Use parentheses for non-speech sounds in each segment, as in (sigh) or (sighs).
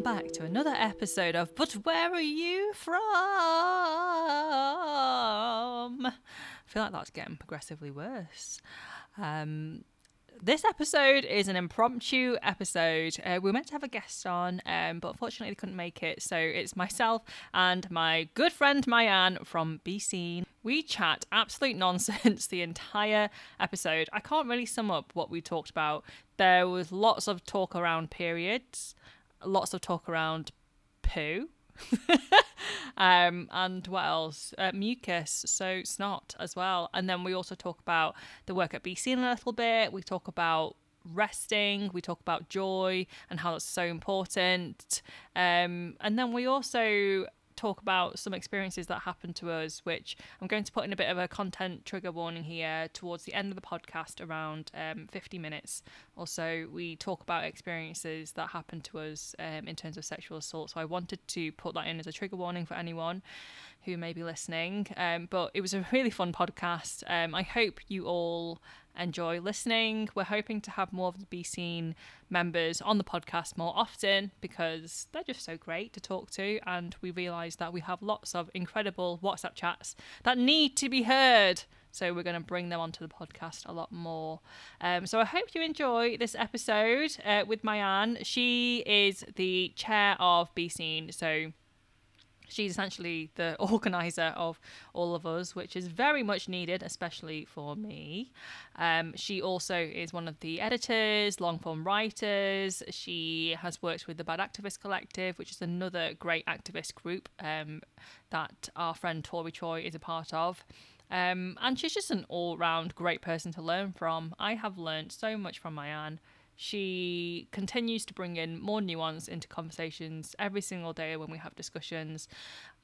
welcome back to another episode of But Where Are You From? I feel like that's getting progressively worse. Um, this episode is an impromptu episode. Uh, we were meant to have a guest on, um, but unfortunately they couldn't make it. So it's myself and my good friend Mayan from Seen. We chat absolute nonsense (laughs) the entire episode. I can't really sum up what we talked about. There was lots of talk around periods, lots of talk around poo. (laughs) um, and what else? Uh, mucus, so snot as well. And then we also talk about the work at Be Seen in a little bit. We talk about resting. We talk about joy and how that's so important. Um, and then we also talk about some experiences that happened to us, which I'm going to put in a bit of a content trigger warning here towards the end of the podcast, around um, 50 minutes or so. We talk about experiences that happened to us um, in terms of sexual assault. So I wanted to put that in as a trigger warning for anyone who may be listening. Um, but it was a really fun podcast. Um, I hope you all enjoy listening. We're hoping to have more of the Be Seen members on the podcast more often because they're just so great to talk to. And we realise that we have lots of incredible WhatsApp chats that need to be heard. So we're going to bring them onto the podcast a lot more. Um, so I hope you enjoy this episode uh, with Mayan. She is the chair of Be Seen. So she's essentially the (laughs) organizer of all of us, which is very much needed, especially for me. Um, she also is one of the editors, long form writers. She has worked with the Bad Activist Collective, which is another great activist group um, that our friend Tori Choi is a part of. Um, and she's just an all round great person to learn from. I have learned so much from Mayan. She continues to bring in more nuance into conversations every single day when we have discussions.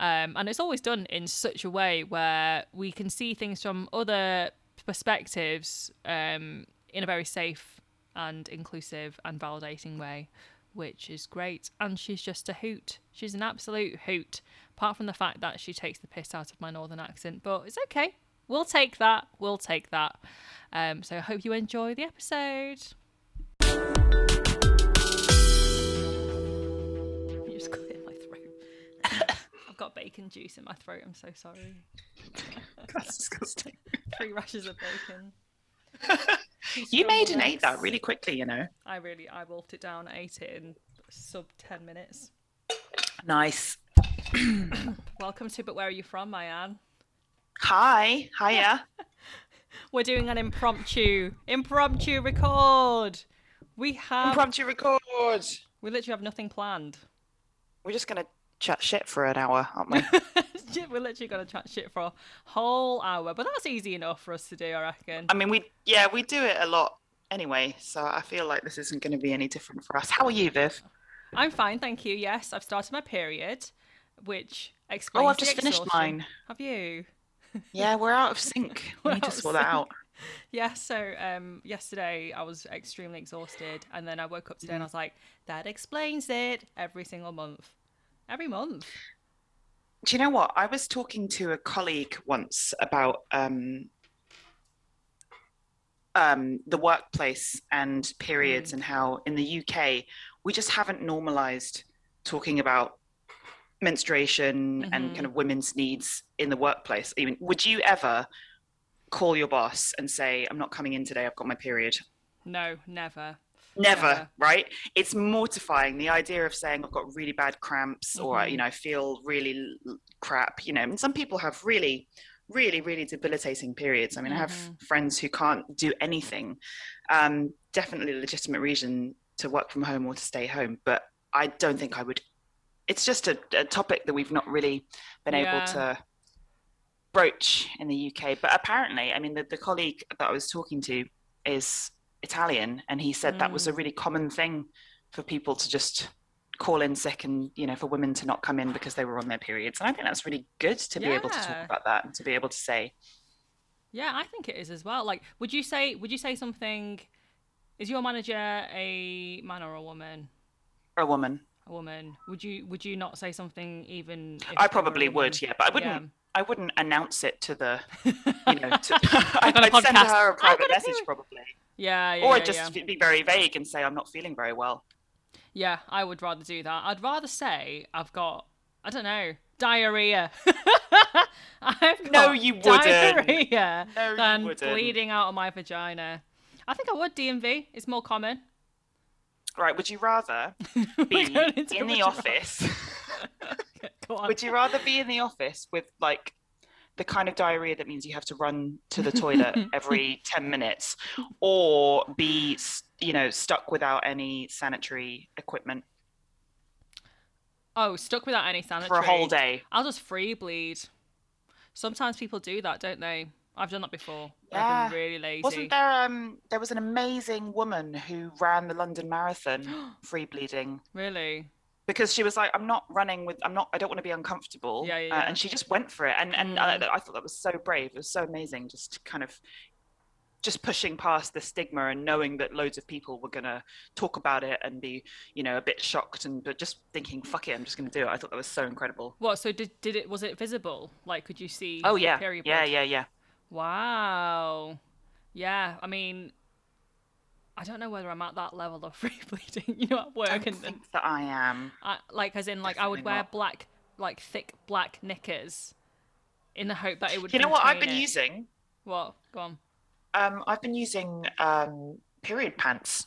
Um, and it's always done in such a way where we can see things from other perspectives um, in a very safe and inclusive and validating way, which is great. And she's just a hoot. She's an absolute hoot, apart from the fact that she takes the piss out of my northern accent, but it's okay. We'll take that. We'll take that. Um, so I hope you enjoy the episode. Bacon juice in my throat. I'm so sorry. (laughs) That's disgusting. (laughs) Three rashes of bacon. (laughs) you made and Scrambled ate that really quickly, you know. I really, I wolfed it down, ate it in sub 10 minutes. Nice. (coughs) Welcome to But Where Are You From, Mayan? Hi, hiya. We're doing an impromptu, impromptu record. We have, Impromptu record. we literally have nothing planned. We're just gonna chat shit for an hour, aren't we? (laughs) We're literally going to chat shit for a whole hour, but that's easy enough for us to do, I reckon. I mean, we yeah, we do it a lot anyway, so I feel like this isn't going to be any different for us. How are you, Viv? I'm fine, thank you. Yes, I've started my period, which explains. Oh, I've just finished mine. Have you? (laughs) Yeah, we're out of sync. We need to sort that out. (laughs) Yeah. So um, yesterday I was extremely exhausted, and then I woke up today and I was like, "That explains it." Every single month, every month. Do you know what? I was talking to a colleague once about um, um, the workplace and periods, and how in the UK we just haven't normalized talking about menstruation and Mhm. kind of women's needs in the workplace. Even would you ever call your boss and say, "I'm not coming in today. I've got my period"? No, never. Never, Never. right? It's mortifying. The idea of saying I've got really bad cramps or Mhm. you know I feel really crap. You know, and some people have really, really, really debilitating periods. I mean, I have Mhm. friends who can't do anything. Um, definitely a legitimate reason to work from home or to stay home, but I don't think I would. It's just a, a topic that we've not really been Yeah. able to broach in the UK. But apparently, I mean, the, the colleague that I was talking to is Italian, and he said that was a mm. really common thing for people to just call in sick and you know for women to not come in because they were on their periods and i think that's really good to be able to talk about that and to be able to say Yeah, I think it is as well. Like, would you say? Would you say something? Is your manager a man or a woman? a woman A woman. Would you? Would you not say something even? I they were a probably would yeah but i wouldn't Yeah. i wouldn't announce it to the (laughs) you know to, a (laughs) i'd send her a private message probably Yeah, yeah, or yeah, just yeah. be very vague and say i'm not feeling very well Yeah, I would rather do that. I'd rather say I've got, I don't know, diarrhea. (laughs) I've got No, you wouldn't. diarrhea No, you than wouldn't. bleeding out of my vagina. I think I would DMV. It's more common. Right, would you rather (laughs) be in the office? (laughs) Go on. would you rather be in the office with like the kind of diarrhea that means you have to run to the (laughs) toilet every 10 minutes or be you know stuck without any sanitary equipment Oh, stuck without any sanitary. for a whole day I'll just free bleed. Sometimes people do that, don't they? I've done that before. Yeah. I've been really lazy. wasn't there um there was an amazing woman who ran the london marathon (gasps) free bleeding Really? Because she was like i'm not running with i'm not i don't want to be uncomfortable Yeah, yeah, Uh, and she just went for it and and Mm. I, I thought that was so brave it was so amazing just kind of just pushing past the stigma and knowing that loads of people were going to talk about it and be you know a bit shocked and but just thinking fuck it i'm just going to do it i thought that was so incredible What? So did did it? Was it visible? Like, could you see? oh yeah period yeah yeah yeah Wow. Yeah. I mean, I don't know whether I'm at that level of (laughs) free bleeding. You know, at i work don't and, think that i am I, like, as in, like, I would wear not. black, like, thick black knickers, in the hope that it would. you know what i've been it. using What? Go on. um i've been using um period pants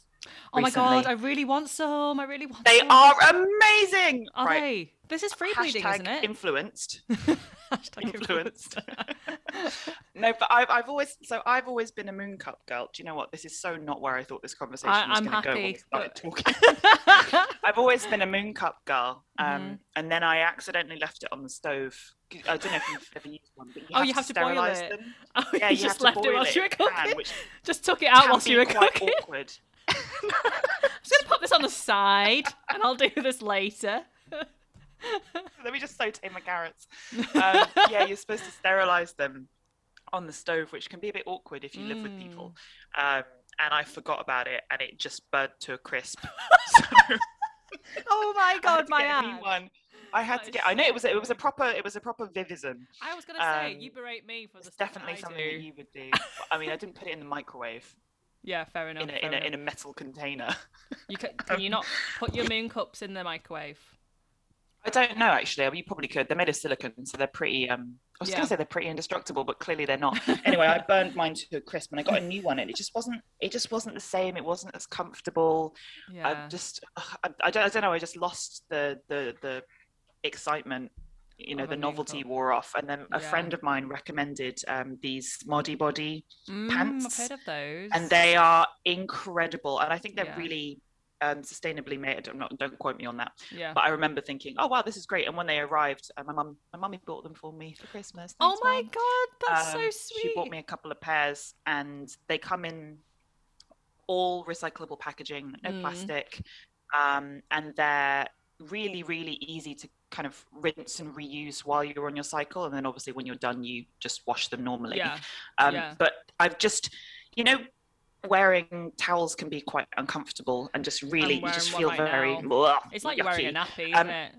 Oh my god! I really want some. I really want. they some. are amazing Are right they? This is free bleeding, Hashtag isn't it? influenced (laughs) Hashtag influenced. (laughs) no, but I've, I've always so I've always been a moon cup girl. Do you know what? This is so not where I thought this conversation I- was going to go when we happy, started but- talking. (laughs) I've always been a moon cup girl, um, Mhm. and then I accidentally left it on the stove. I don't know if you've ever used one, but you (laughs) Oh, have you to have to boil it. them. oh, Yeah, you you just have to left it whilst you were in a pan, cooking. which Just took it out whilst you were quite cooking. awkward. I'm just gonna put this on the side, and I'll do this later. (laughs) Let me just saute my carrots. Um, (laughs) yeah, you're supposed to sterilize them on the stove, which can be a bit awkward if you live with people. Um, and I forgot about it, and it just burnt to a crisp. (laughs) So oh my god, my get a new ad. one. I had That to get. I know it was. A, it was a proper. It was a proper Vivison. I was gonna say Um, you berate me for stuff definitely something do. that you would do. But, I mean, I didn't put it in the microwave Yeah, fair enough. in a in a, in a metal container. You can, can you not put your moon cups in the microwave? I don't know actually. I mean, you probably could. They're made of silicon, so they're pretty. Um, I was Yeah. going to say they're pretty indestructible, but clearly they're not. Anyway, I burned mine to a crisp, and I got a new one, and it just wasn't. It just wasn't the same. It wasn't as comfortable. Yeah. I just. I, I, don't, I don't know. I just lost the the the excitement. You know, the novelty wore off, and then a Yeah. friend of mine recommended um, these Modibodi, Mm, pants, I've heard of those. and they are incredible, and I think they're Yeah. really um, sustainably made. I'm not, don't quote me on that. Yeah. But I remember thinking, oh wow, this is great. And when they arrived, uh, my mum, my mummy bought them for me for Christmas. Oh my Mum. god, that's Um, so sweet. She bought me a couple of pairs, and they come in all recyclable packaging, no Mm. plastic, um, and they're really, really easy to kind of rinse and reuse while you're on your cycle. And then obviously when you're done, you just wash them normally. Yeah. Um, yeah. But I've just, you know, wearing towels can be quite uncomfortable and just really, you just feel very. Ugh, It's like you're wearing a nappy, Um, isn't it?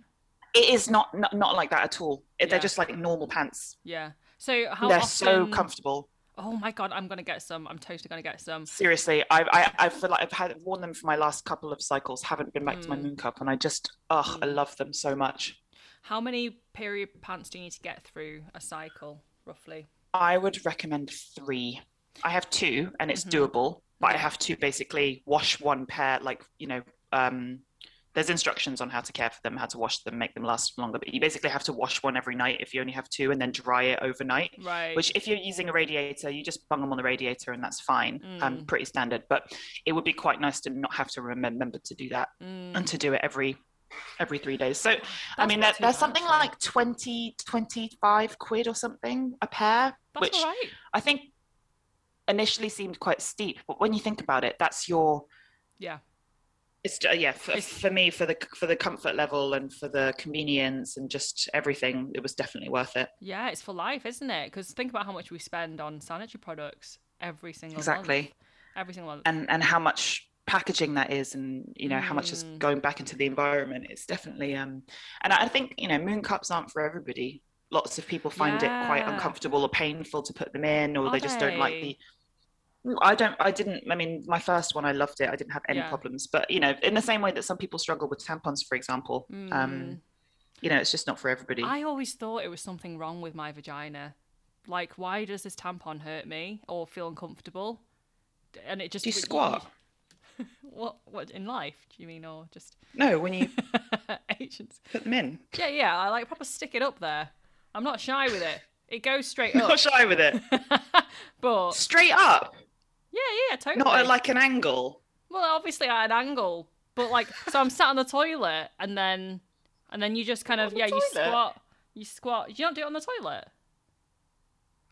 It is not, not not like that at all. Yeah. They're just like normal pants. Yeah. So how They're often? so comfortable. Oh my god, I'm gonna get some. I'm totally gonna get some. Seriously, I, I I feel like I've had worn them for my last couple of cycles. Haven't been back to my Mm. moon cup, and I just oh, I Mm. love them so much. How many period pants do you need to get through a cycle, roughly? I would recommend three. I have two, and it's Mhm. doable. But I have to basically wash one pair. Like you know, um, there's instructions on how to care for them, how to wash them, make them last longer. But you basically have to wash one every night if you only have two, and then dry it overnight. Right. Which, if you're using a radiator, you just bung them on the radiator, and that's fine. Um, Mm. pretty standard. But it would be quite nice to not have to remember to do that Mm, and to do it every every three days. So I mean, there, there's something like 20, 25 quid or something a pair, That's which all right. I think initially seemed quite steep. But when you think about it, that's your Yeah. it's yeah for, It's- for me for the for the comfort level and for the convenience and just everything. It was definitely worth it. Yeah, it's for life, isn't it? Because think about how much we spend on sanitary products every single month. Exactly, Every single month. and and how much packaging that is and you know how much is Mm. going back into the environment it's definitely um and i think you know moon cups aren't for everybody lots of people find it quite uncomfortable or painful to put them in or Are they just don't like the I don't. I didn't. I mean, my first one, I loved it. I didn't have any Yeah. problems. But you know, in the same way that some people struggle with tampons, for example, Mm. um, you know, it's just not for everybody. I always thought it was something wrong with my vagina. Like, why does this tampon hurt me or feel uncomfortable? And it just Do you squat? (laughs) What? What in life? Do you mean, or just No, when you (laughs) Asians? put them in. Yeah, yeah. I like proper stick it up there. I'm not shy with it. It goes straight (laughs) up. Not shy with it. but Straight up, yeah, yeah, totally. not at like an angle. Well, obviously at an angle, but like, so I'm sat on the toilet, and then, and then you just kind of yeah, you squat, you squat. Did you not do it on the toilet?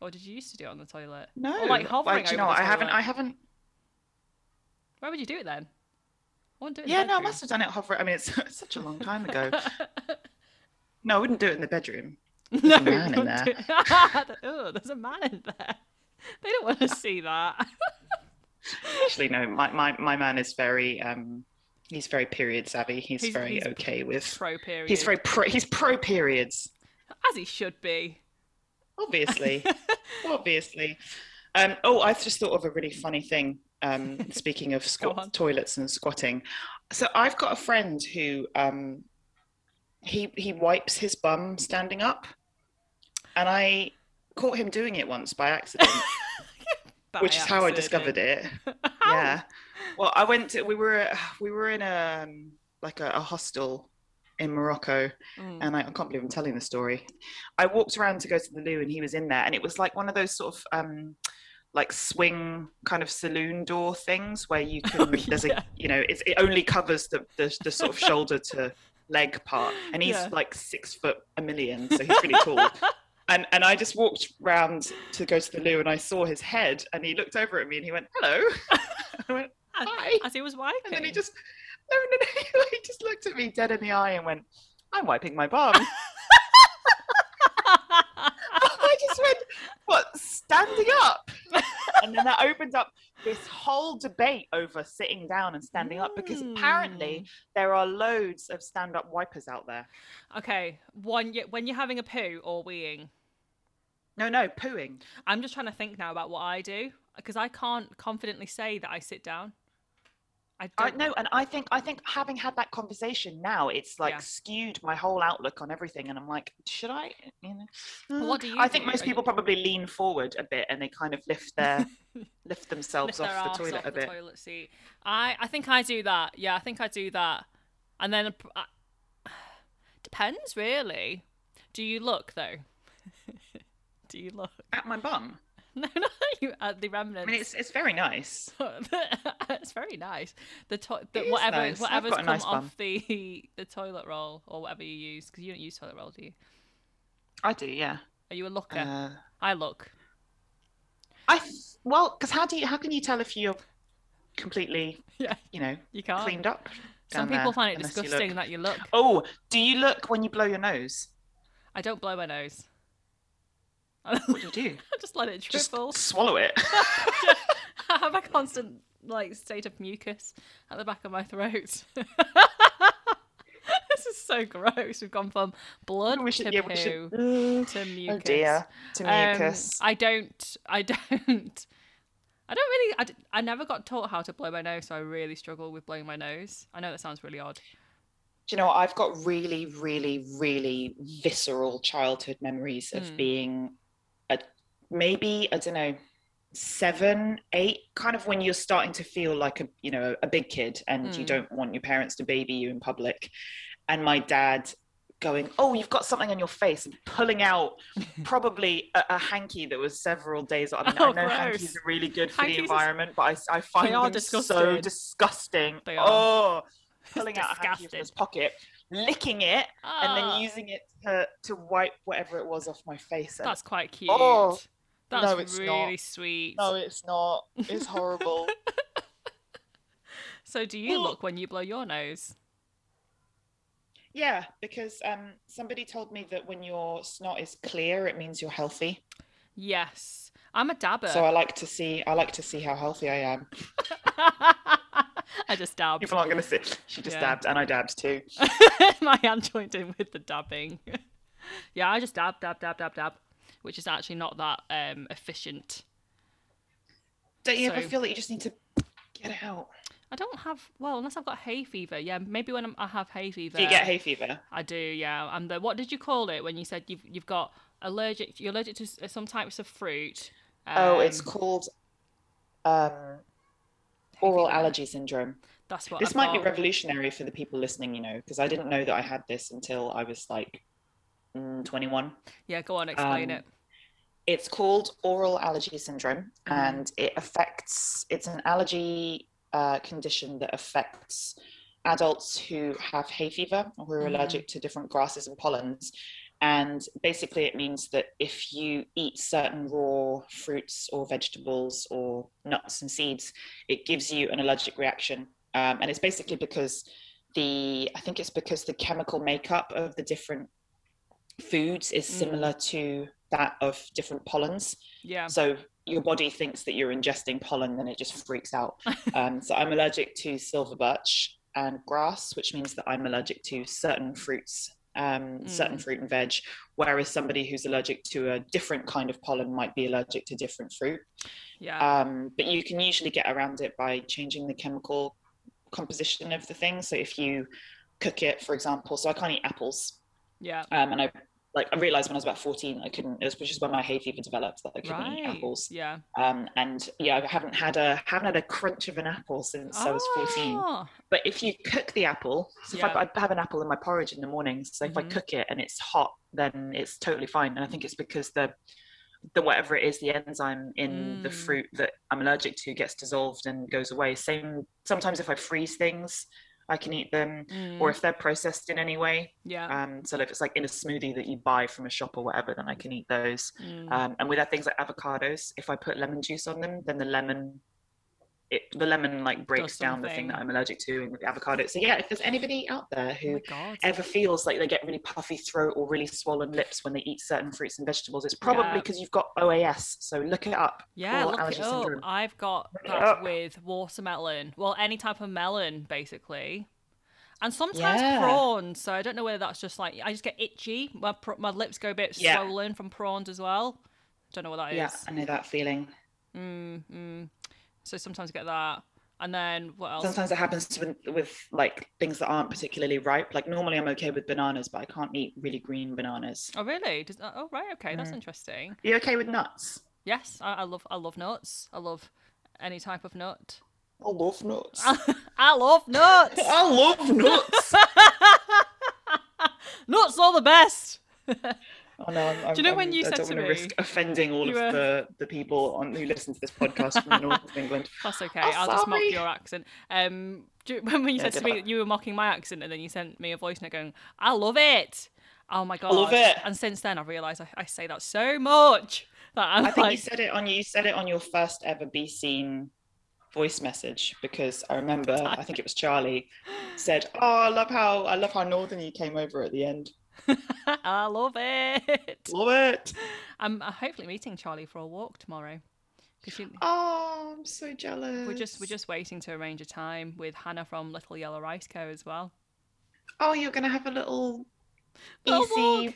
Or did you used to do it on the toilet? No, Or like hovering do you know, I haven't. I haven't. Where would you do it then? I wouldn't do it. In Yeah, no, I must have done it hovering. I mean, it's, it's (laughs) such a long time ago. (laughs) No, I wouldn't do it in the bedroom. no, a man in there. oh, (laughs) there's a man in there. (laughs) They don't want to see that. (laughs) Actually, no. My, my my man is very um, he's very period savvy. He's, He's- very he's okay with. Pro period. He's very pro. He's pro periods. as he should be. Obviously, (laughs) obviously. Um, oh, I've just thought of a really funny thing. Um, speaking of squat toilets and squatting, so I've got a friend who um, he he wipes his bum standing up, and I caught him doing it once by accident, (laughs) By which is how I discovered it. (laughs) Yeah. Well, I went. To, we were we were in a um, like a, a hostel in Morocco, Mm. and I, I can't believe I'm telling the story. I walked around to go to the loo, and he was in there, and it was like one of those sort of um, like swing kind of saloon door things where you (laughs) can. Oh, there's yeah. a you know it's, it only covers the, the the sort of shoulder to leg part, and he's Yeah. like six foot a million, so he's really tall. And and I just walked round to go to the loo, and I saw his head, and he looked over at me, and he went, "Hello." (laughs) I went, "Hi." As he was wiping. And then he just, no, no, no, (laughs) he just looked at me dead in the eye and went, I'm wiping my bum. (laughs) I just went, what, standing up? And then that opened up this whole debate over sitting down and standing up because apparently hmm. there are loads of stand up wipers out there. Okay, one when you're having a poo or weeing, No, no, pooing. I'm just trying to think now about what I do because I can't confidently say that I sit down. I I don't. know, and I think I think having had that conversation now, it's like Yeah. skewed my whole outlook on everything, and I'm like, should I? You know, Well, what do Mm. you I think do? most people probably lean forward a bit and they kind of lift their (laughs) lift themselves lift off the toilet off a the bit. toilet seat. I I think I do that. Yeah, I think I do that. And then uh, (sighs) depends really. Do you look though? (laughs) do you look? At my bum. (laughs) No, no, (laughs) you at the remnants. I mean, it's it's very nice. (laughs) it's very nice. The, to- the whatever nice. Whatever's come nice off the the toilet roll or whatever you use because you don't use toilet roll, do you? I do, yeah. Are you a looker? Uh, I look. I well, because how do you how can you tell if you're completely Yeah, you know you can't. cleaned up? Some people find it unless you disgusting that you look. Oh, do you look when you blow your nose? I don't blow my nose. What do you do? (laughs) just let it dribble. Just swallow it. (laughs) I have a constant like state of mucus at the back of my throat. (laughs) this is so gross. We've gone from blood we to should, yeah, we poo should. to mucus. Oh dear, to Um, mucus. I don't. I don't. I don't really. I, I never got taught how to blow my nose, so I really struggle with blowing my nose. I know that sounds really odd. Do you know what? I've got really, really, really visceral childhood memories of Mm. being maybe, I don't know, seven, eight, kind of when you're starting to feel like a you know, a big kid and you Mm. don't want your parents to baby you in public. And my dad going, Oh, you've got something on your face and pulling out (laughs) probably a, a hanky that was several days old. I, mean, Oh, I know gross. hankies are really good for Hankies the is- environment, but I, I find are them so disgusting. disgusting. They are. Oh, pulling out a hanky from his pocket, licking it, and Ah, then using it to, to wipe whatever it was off my face. And- That's quite cute. Oh, That's no, it's really not. sweet. no, it's not. It's horrible. (laughs) So, do you look when you blow your nose? yeah, because um, somebody told me that when your snot is clear, it means you're healthy. Yes, I'm a dabber. So I like to see. I like to see how healthy I am. (laughs) I just dabbed. People aren't going to see. She just Yeah. dabbed, and I dabbed too. (laughs) My hand joined in with the dabbing. yeah, I just dab, dab, dab, dab, dab, which is actually not that um, efficient. Don't you ever feel that you just need to get it out? I don't have well, unless I've got hay fever. Yeah, maybe when I'm, I have hay fever. Do you get hay fever? I do. Yeah, and the what did you call it when you said you've you've got allergic? You're allergic to some types of fruit. oh, it's Um, called um, oral allergy syndrome. That's what This I've might be revolutionary for the people listening, you know, because I didn't know that I had this until I was like 21. Yeah, go on, explain Um, it. It's called oral allergy syndrome, Mhm. and it affects, it's an allergy uh, condition that affects adults who have hay fever or who are Mhm. allergic to different grasses and pollens. And basically, it means that if you eat certain raw fruits or vegetables or nuts and seeds, it gives you an allergic reaction. Um, and it's basically because the, I think it's because the chemical makeup of the different foods is Mm. similar to that of different pollens. Yeah. So your body thinks that you're ingesting pollen, then it just freaks out. (laughs) Um, so I'm allergic to silver birch and grass, which means that I'm allergic to certain fruits, um, certain Mm. fruit and veg. Whereas somebody who's allergic to a different kind of pollen might be allergic to different fruit. Yeah. Um, but you can usually get around it by changing the chemical composition of the thing. So if you cook it, for example, so I can't eat apples. Yeah. Um, and I like I realized when I was about 14 I couldn't it was which is when my hay fever developed that I couldn't Right. eat apples. Yeah. Um, and yeah, I haven't had a haven't had a crunch of an apple since I was 14. Oh, But if you cook the apple, so if Yeah. I, I have an apple in my porridge in the morning, so if I Mhm. cook it and it's hot, then it's totally fine. And I think it's because the the whatever it is, the enzyme in the Mm. fruit that I'm allergic to gets dissolved and goes away. Same sometimes if I freeze things, I can eat them, or mm, if they're processed in any way. yeah. Um, so if it's like in a smoothie that you buy from a shop or whatever, then I can eat those. mm. Um, and with our things like avocados, if I put lemon juice on them, then the lemon, it, the lemon like breaks down the thing that. I'm allergic to in the avocado. So yeah, if there's anybody out there oh who god. ever feels like they get really puffy throat or really swollen lips when they eat certain fruits and vegetables, it's probably Yeah. because you've got OAS. So look it up. Yeah, look it up. syndrome. I've got Look that with watermelon. Well, any type of melon, basically. And sometimes Yeah. prawns. So I don't know whether that's just like I just get itchy. My my lips go a bit Yeah. swollen from prawns as well. Don't know what that is. Yeah, I know that feeling. Mm, mm. So sometimes I get that. And then what else? Sometimes it happens with, with like things that aren't particularly ripe. Like normally I'm okay with bananas, but I can't eat really green bananas. Oh really? Does, oh right, okay, that's Mm. interesting. Are you okay with nuts? Yes, I, I love I love nuts. I love any type of nut. I love nuts. (laughs) I love nuts. (laughs) I love nuts. (laughs) nuts are the best. Oh no, I'm, Do you know when I'm- you I said don't to want to me- risk offending all you of the, the people on who listen to this podcast from the north of England. (laughs) That's okay. Oh, I'll just mock your accent. Um, you, (laughs) when you Yeah, said to me that. that you were mocking my accent, and then you sent me a voice note going, "I love it." Oh my god! I love it. And since then, I've realised I, I say that so much that I'm I think like, you said it on you said it on your first ever Be Seen voice message because I remember (laughs) I think it was Charlie said, "Oh, I love how I love how northern you came over at the end. (laughs) I love it. Love it. I'm uh, hopefully meeting Charlie for a walk tomorrow. Because Oh, I'm so jealous. we're just we're just waiting to arrange a time with Hannah from Little Yellow Rice Co as well. Oh, you're gonna have a little Little easy walk.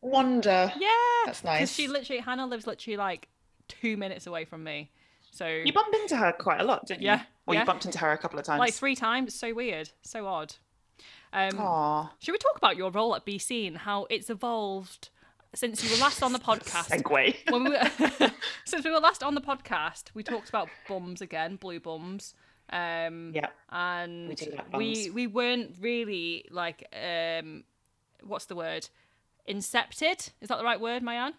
wander. Yeah, That's nice. because she literally Hannah lives literally like two minutes away from me. So You bumped into her quite a lot, didn't you? Yeah, Or yeah. you bumped into her a couple of times. like three times. So weird, so odd. Um, should we talk about your role at Be Seen and how it's evolved since you were last on the podcast? Segue. (laughs) when we were, (laughs) since we were last on the podcast, we talked about bums again, blue bums. Um, Yeah. and We we we weren't really like um, what's the word? Incepted? Is that the right word, Mayan?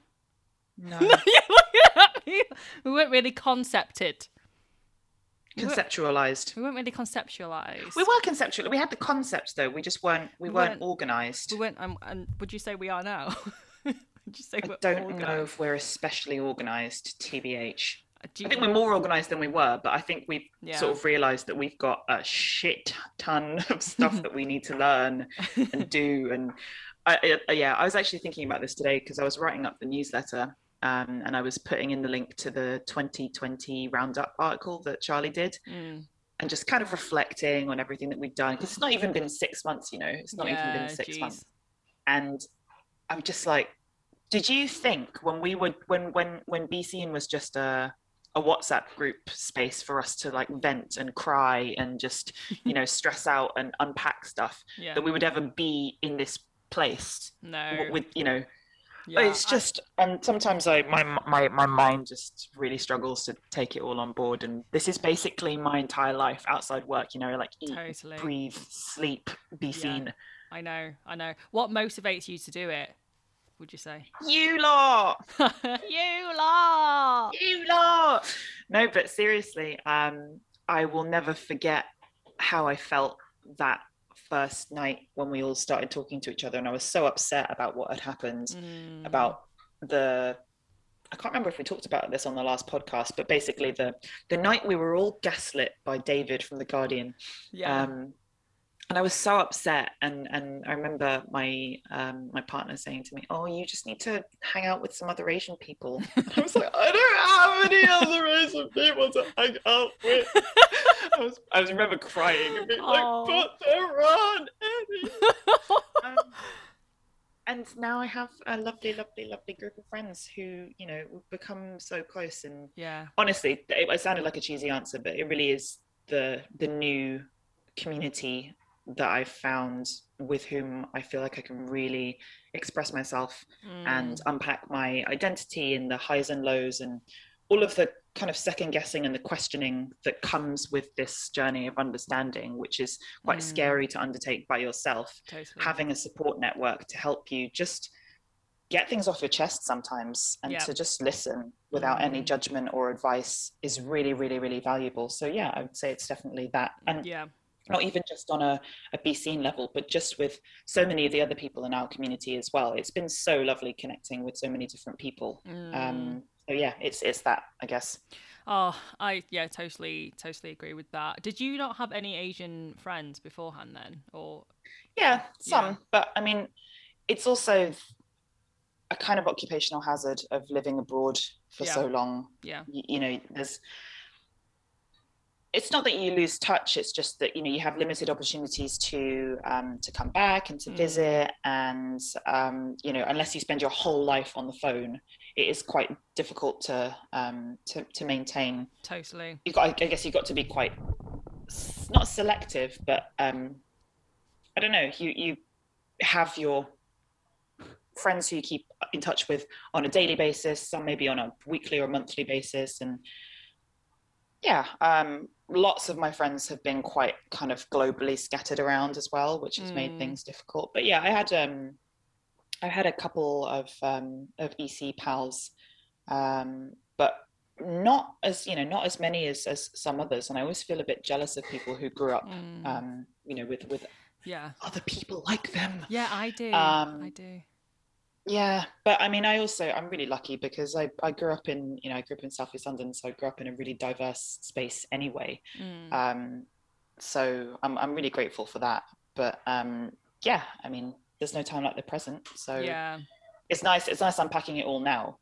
No. (laughs) You're looking at me. we weren't really concepted. Conceptualized. We weren't really conceptualized. We were conceptual. We had the concepts though. We just weren't. We We weren't, weren't- organized. We weren't. Um, and would you say we are now? (laughs) would you say I don't know if we're especially organized. Tbh. Do I you- think we're more organized than we were, but I think we've Yeah. sort of realised that we've got a shit ton of (laughs) stuff that we need to learn and do. And I, I, yeah, I was actually thinking about this today because I was writing up the newsletter um, and I was putting in the link to the 2020 roundup article that Charlie did. Mm, and just kind of reflecting on everything that we've done because it's not even been six months you know it's not even been six geez. months and i'm just like did you think when we would when when when bcn was just a a WhatsApp group space for us to like vent and cry and just, (laughs) you know, stress out and unpack stuff Yeah. that we would ever be in this place no. with, you know, yeah, it's I- just and sometimes I my my my mind just really struggles to take it all on board and this is basically my entire life outside work, you know, like eat, totally. breathe, sleep, be Yeah. seen. I know. I know. What motivates you to do it? Would you say? You lot. (laughs) you lot. you lot. No, but seriously, um, I will never forget how I felt that first night when we all started talking to each other, and I was so upset about what had happened, Mm, about the. I can't remember if we talked about this on the last podcast, but basically the the night we were all gaslit by David from the Guardian, yeah. um, and I was so upset. And and I remember my um, my partner saying to me, "Oh, you just need to hang out with some other Asian people." And I was like, "I don't have any other Asian people to hang out with." (laughs) I was I was remember crying and being like. "But there aren't any." (laughs) Um, and now I have a lovely, lovely, lovely group of friends who, you know, we've become so close and yeah. honestly it, it sounded like a cheesy answer but it really is the the new community that i've found with whom i feel like i can really express myself and Mm, unpack my identity and the highs and lows and all of the kind of second guessing and the questioning that comes with this journey of understanding which is quite Mm. scary to undertake by yourself totally. having a support network to help you just get things off your chest sometimes and Yeah. to just listen without any Mm. judgment or advice is really really really valuable so yeah i would say it's definitely that and yeah. Not even just on a, a be seen level but just with so many of the other people in our community as well it's been so lovely connecting with so many different people Mm. um so yeah it's it's that i guess Oh, I yeah, totally, totally agree with that. Did you not have any Asian friends beforehand then, or Yeah, some, Yeah. but I mean, it's also a kind of occupational hazard of living abroad for Yeah. so long. yeah, You, you know, there's. It's not that you lose touch. It's just that you know you have limited opportunities to um, to come back and to Mm. visit, and um, you know unless you spend your whole life on the phone, it is quite difficult to um, to to maintain totally. you got I guess you've got to be quite not selective but um I don't know you you have your friends who you keep in touch with on a daily basis some maybe on a weekly or monthly basis and yeah um lots of my friends have been quite kind of globally scattered around as well which has made Mm. things difficult but yeah I had um I had a couple of um of EC pals um but not as you know not as many as, as some others and i always feel a bit jealous of people who grew up Mm, um you know with with yeah, other people like them yeah, I do. um, I do. Yeah. But i mean i also i'm really lucky because i i grew up in you know i grew up in southeast london so i grew up in a really diverse space anyway. Mm, um so i'm, I'm really grateful for that. But um yeah i mean there's no time like the present so yeah. it's nice it's nice unpacking it all now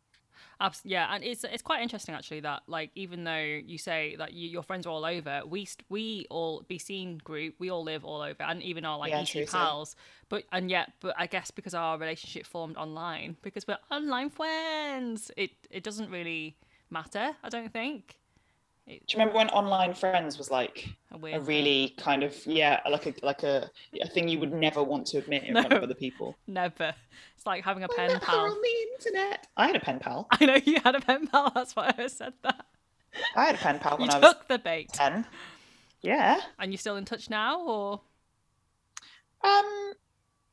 Abs- yeah, and it's it's quite interesting actually that like even though you say that you, your friends are all over, we st- we all be seen group, we all live all over, and even our like Yeah, true, so- pals. But and yet, but I guess because our relationship formed online, because we're online friends, it it doesn't really matter. I don't think. Do you remember when online friends was like A a really kind of yeah like a like a, a thing you would never want to admit in front of (laughs) other people? Never. It's like having a pen pal. on the internet. I had a pen pal. (laughs) I know you had a pen pal. That's why I said that. i had a pen pal (laughs) You when i was took the bait, 10 yeah. And you're still in touch now, or? Um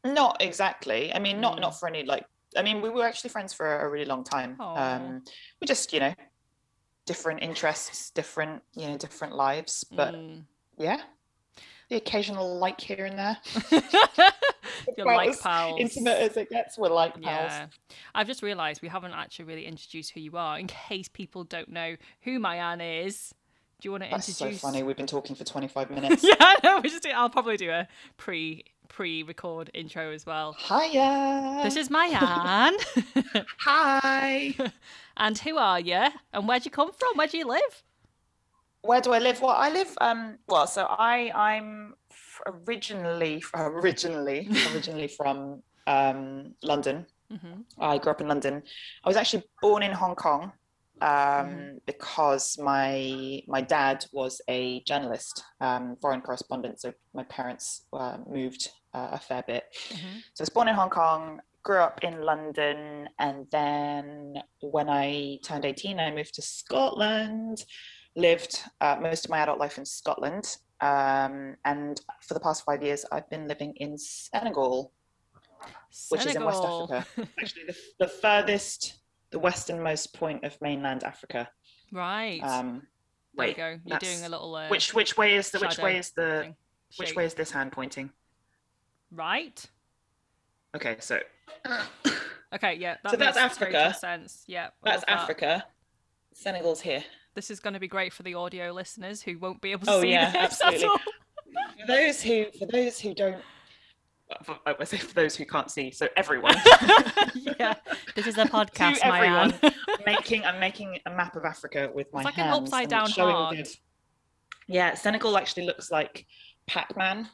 not exactly. I mean not Mm. not for any like i mean we were actually friends for a, really long time. Um we just you know different interests different you know different lives but Mm. yeah the occasional like here and there (laughs) You're like as pals. intimate as it gets we're like pals Yeah. I've just realised we haven't actually really introduced who you are in (laughs) case people don't know who Mayan is. Do you want to introduce? That's introduce? so funny. We've been talking for 25 (laughs) minutes. yeah, I know. We just do, I'll probably do a pre pre record intro as well. Hiya. This is Mayan. (laughs) Hi. and who are you? And where'd you come from? Where do you live? Where do I live? Well, I live. Um. Well, so I I'm originally originally originally from um London. hmm I grew up in London. I was actually born in Hong Kong, um, Mhm. because my my dad was a journalist, um, foreign correspondent. So my parents uh, moved uh, a fair bit. Mhm. So I was born in Hong Kong, grew up in London, and then when I turned 18, I moved to Scotland, lived uh, most of my adult life in Scotland. Um, and for the past five years, I've been living in Senegal, which is in West Africa. (laughs) Actually, the, the furthest, the westernmost point of mainland Africa. right. Um, there you go. You're doing a little uh, which which way is the which way is the thing. which shape. way is this hand pointing? Right. Okay, so Okay. Yeah. That So that's Africa. sense. Yeah. That's love that. Africa. Senegal's here. This is going to be great for the audio listeners who won't be able to Oh, see yeah, this absolutely. at all. For those who for those who don't for, I would say for those who can't see, so everyone (laughs) (laughs) yeah. This is a podcast, to everyone Mayan. (laughs) making I'm making a map of Africa with my like an hands. upside and down showing heart. the- Yeah, Senegal actually looks like Pac-Man.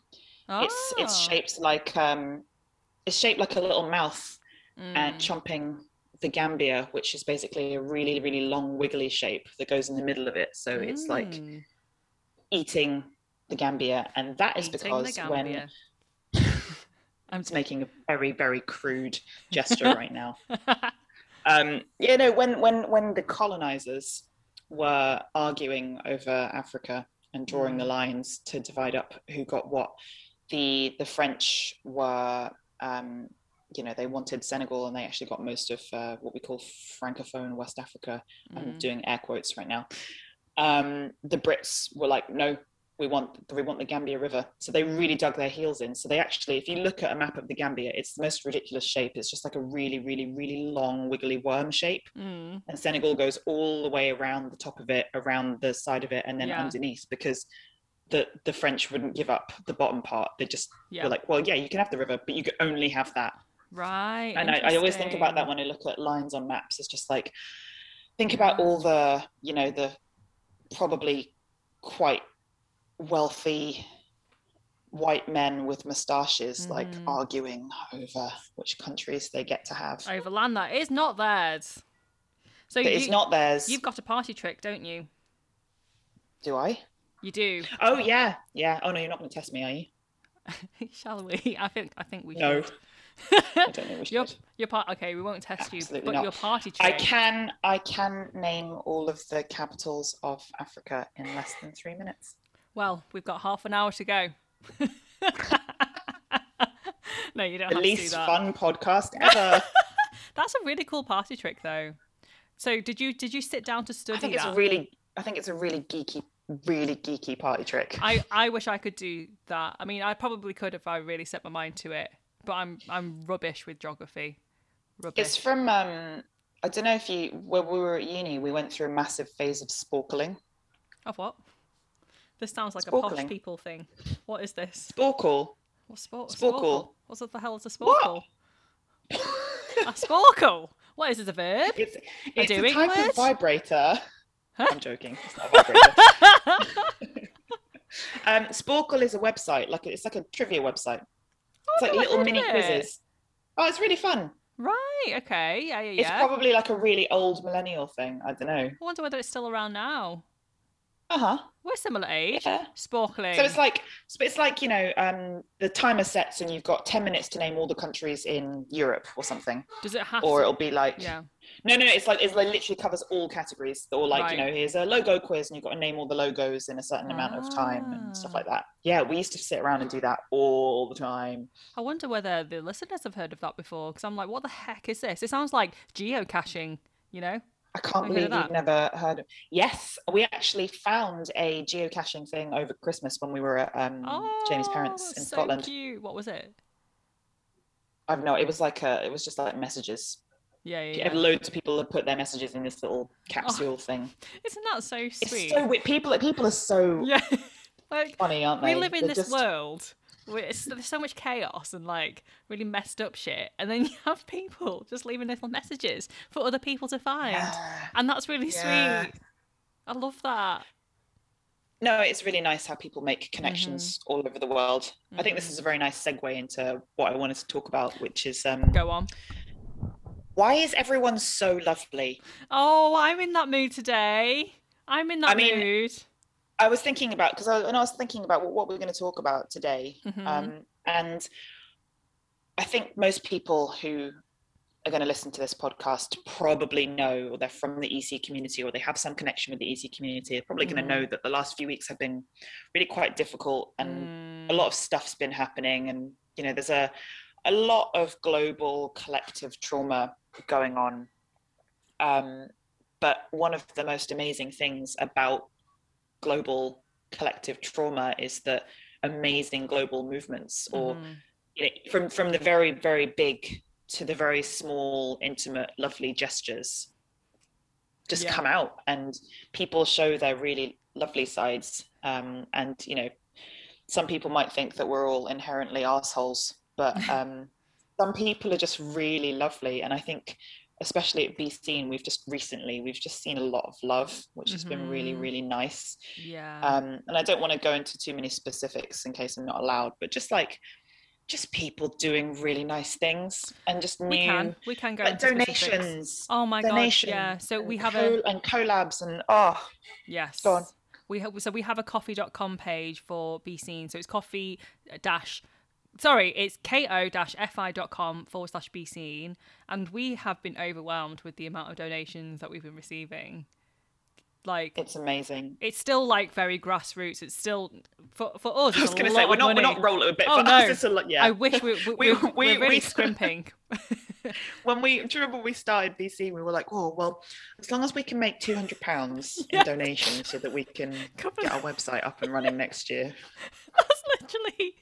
It's it's Ah. shaped like um it's shaped like a little mouth and Mm. chomping the Gambia, which is basically a really, really long wiggly shape that goes in the middle of it. So it's like Mm. eating the Gambia, and that is Eating because the when Gambia. I'm just making a very, very crude gesture (laughs) right now. Um, you know, when when when the colonizers were arguing over Africa and drawing the Mm. lines to divide up who got what, the the French were, um, you know, they wanted Senegal, and they actually got most of uh, what we call francophone West Africa. I'm Mm. doing air quotes right now. Um, the Brits were like, no, we want we want the Gambia River. So they really dug their heels in. So they actually, if you look at a map of the Gambia, it's the most ridiculous shape. It's just like a really, really, really long wiggly worm shape. Mm. And Senegal goes all the way around the top of it, around the side of it, and then Yeah. underneath because the the French wouldn't give up the bottom part. They just Yeah. were like, well, yeah, you can have the river, but you can only have that Right. and I, I always think about that when I look at lines on maps. It's just like think about all the you know the probably quite wealthy white men with moustaches like Mhm. arguing over which countries they get to have. over land that is not theirs. So it's not theirs. You've got a party trick, don't you? Do I? You do. Oh yeah, yeah. Oh no, you're not going to test me, are you? (laughs) Shall we? I think. I think we No. should. I don't we should. your your part. Okay, we won't test you, but not. your party trick. I can I can name all of the capitals of Africa in less than three minutes. Well, we've got half an hour to go. (laughs) no, you don't The have least to do that. fun podcast ever. (laughs) That's a really cool party trick, though. So, did you did you sit down to study I think it's that? a really, I think it's a really geeky, really geeky party trick. I, I wish I could do that. I mean, I probably could if I really set my mind to it. But I'm I'm rubbish with geography. Rubbish. It's from, um, I don't know if you, when we were at uni, we went through a massive phase of sporcling. Of what? This sounds like a posh people thing. What is this? Sporcle. What's sport? Sporcle. What's the hell is a What? A sporcle. What is it? A verb? It's, it's a doing type word? of vibrator. Huh? I'm joking. It's not a vibrator. (laughs) um, Sporcle is a website, like it's like a trivia website. It's like little mini it. quizzes. Oh, it's really fun. right. Okay. Yeah. Yeah. It's Yeah. probably like a really old millennial thing. I don't know. I wonder whether it's still around now. Uh huh. We're similar age. Yeah. Sporcling. So it's like, it's like you know, um, the timer sets and you've got ten minutes to name all the countries in Europe or something, Does it have or to? it'll be like, Yeah. no, no, it's like it's like literally covers all categories. Or like Right. you know, here's a logo quiz and you've got to name all the logos in a certain amount of time and stuff Ah. like that. Yeah, we used to sit around and do that all the time. I wonder whether the listeners have heard of that before. Because I'm like, what the heck is this? It sounds like geocaching. You know? I can't heard believe you've never heard of. Yes, we actually found a geocaching thing over Christmas when we were at um, Jamie's parents Oh, in so Scotland. Cute. What was it? I've no, it was like a, it was just like messages. Yeah. Yeah. Yeah. Loads of people have put their messages in this little capsule thing. (laughs) Isn't that so sweet? It's so weird. People, people are so yeah. (laughs) like funny, aren't we they? We live in They're this just- world it's, there's so much chaos and like really messed up shit, and then you have people just leaving little messages for other people to find, Yeah. and that's really Yeah. sweet. I love that. No, it's really nice how people make Mm-hmm. connections all over the world. I think this is a very nice segue into what I wanted to talk about, which is um, Go on. Why is everyone so lovely? Oh, I'm in that mood today. I'm in that I mean, mood. I was thinking about because I, I was thinking about what, what we're going to talk about today, Mhm. um, and I think most people who are going to listen to this podcast probably know, or they're from the EC community, or they have some connection with the EC community. They're probably going to know that the last few weeks have been really quite difficult, and a Mm, lot of stuff's been happening, and you know, there's a a lot of global collective trauma going on. Um, but one of the most amazing things about global collective trauma is that amazing global movements or mhm. you know, from from the very very big to the very small intimate lovely gestures just Yeah. come out and people show their really lovely sides um, and you know some people might think that we're all inherently assholes but (laughs) um, some people are just really lovely and i think especially at be seen we've just recently we've just seen a lot of love which has been really Mhm. really nice Yeah. um, and I don't want to go into too many specifics in case I'm not allowed, but just like just people doing really nice things and just we can. We can go like into specifics. donations, Oh my god. donations, Yeah. So we have a and collabs and oh yes. Go on. We have so we have a ko-fi.com page for Be Seen. So it's coffee dash sorry, it's ko-fi.com forward slash be seen. And we have been overwhelmed with the amount of donations that we've been receiving. Like it's amazing. it's still like very grassroots. It's still for for us. (laughs) I was going to say we're not we're not rolling a bit. Oh, for no. us, a lot. Yeah, I wish we, we, (laughs) We- are we- really we- (laughs) scrimping. when we do you remember when we started Be Seen, we were like, oh well, as long as we can make two hundred pounds Yeah. in donations so that we can get our website up and running next year. That's literally.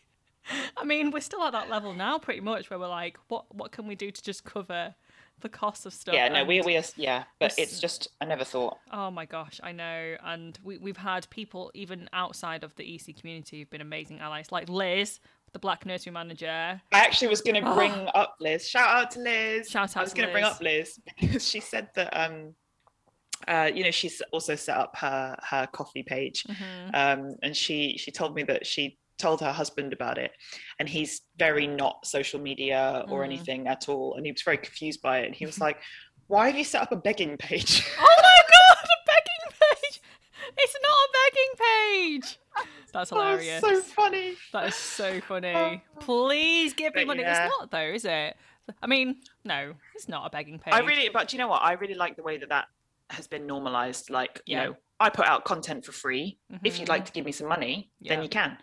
I mean, we're still at that level now, pretty much, where we're like, what what can we do to just cover the cost of stuff? Yeah, no, we we are, yeah, but it's just I never thought. Oh my gosh, I know, and we we've had people even outside of the EC community who've been amazing allies, like Liz, the Black Nursery Manager. I actually was going to Oh. bring up Liz. Shout out to Liz. Shout out. I was going to bring up Liz because she said that um, uh, you know, she's also set up her her Ko-fi page, Mhm. um, and she she told me that she told her husband about it, and he's very not social media or Mm. anything at all, and he was very confused by it, and he was like, "Why have you set up a begging page?" (laughs) Oh my god, a begging page! It's not a begging page. That's That was hilarious. so funny. That is so funny. Please give me But money. yeah. It's not though, is it? I mean, no, it's not a begging page. I really, but do you know what? I really like the way that that has been normalized. Like, you Yeah. know, I put out content for free. If you'd like to give me some money, then you can.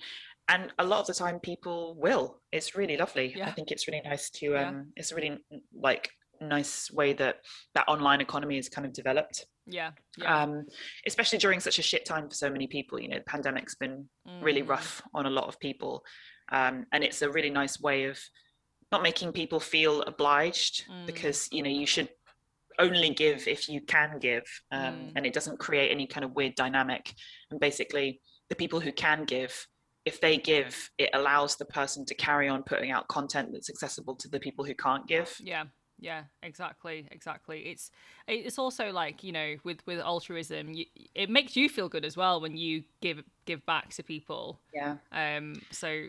And a lot of the time, people will. It's really lovely. I think it's really nice to. Yeah. Um, it's a really like nice way that that online economy is kind of developed. Yeah, yeah. Um, especially during such a shit time for so many people. You know, the pandemic's been really Mm. rough on a lot of people, um, and it's a really nice way of not making people feel obliged Mm. because you know you should only give if you can give um, Mm. and it doesn't create any kind of weird dynamic and basically the people who can give if they give it allows the person to carry on putting out content that's accessible to the people who can't give Yeah, yeah, exactly, exactly. It's it's also like you know with with altruism, you, it makes you feel good as well when you give give back to people. yeah Um, so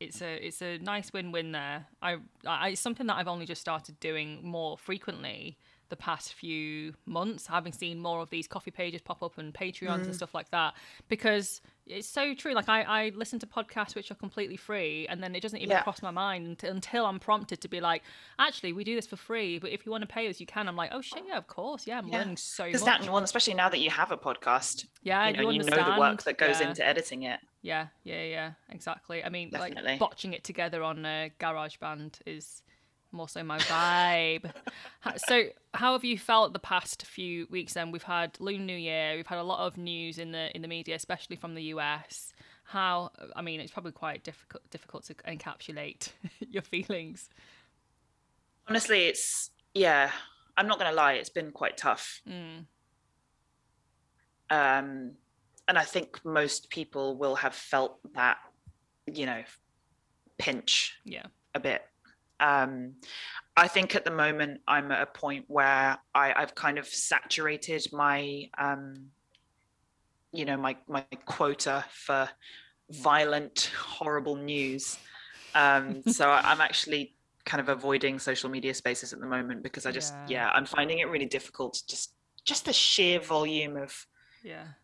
it's a it's a nice win win there. I, I it's something that I've only just started doing more frequently the past few months, having seen more of these Ko-fi pages pop up and Patreons and stuff like that, because it's so true. Like I, I listen to podcasts which are completely free, and then it doesn't even Yeah. cross my mind until, I'm prompted to be like, actually, we do this for free, but if you want to pay us, you can. I'm like, oh shit, yeah, of course, yeah, I'm Yeah. learning so much. that one especially now that you have a podcast yeah, you know you you know the work that goes yeah. into editing it Yeah, yeah, yeah, exactly. I mean, Definitely. like botching it together on a uh, GarageBand is more so my vibe. So, how have you felt the past few weeks? Then we've had Lunar New Year. We've had a lot of news in the in the media, especially from the US. How? I mean, it's probably quite difficult difficult to encapsulate (laughs) your feelings. honestly it's yeah i'm not gonna lie it's been quite tough Mm, um, and I think most people will have felt that, you know, pinch yeah. a bit. Um, I think at the moment I'm at a point where I, I've kind of saturated my, um, you know, my my quota for violent, horrible news. Um, so (laughs) I'm actually kind of avoiding social media spaces at the moment because I just Yeah. yeah, I'm finding it really difficult just just the sheer volume of Yeah.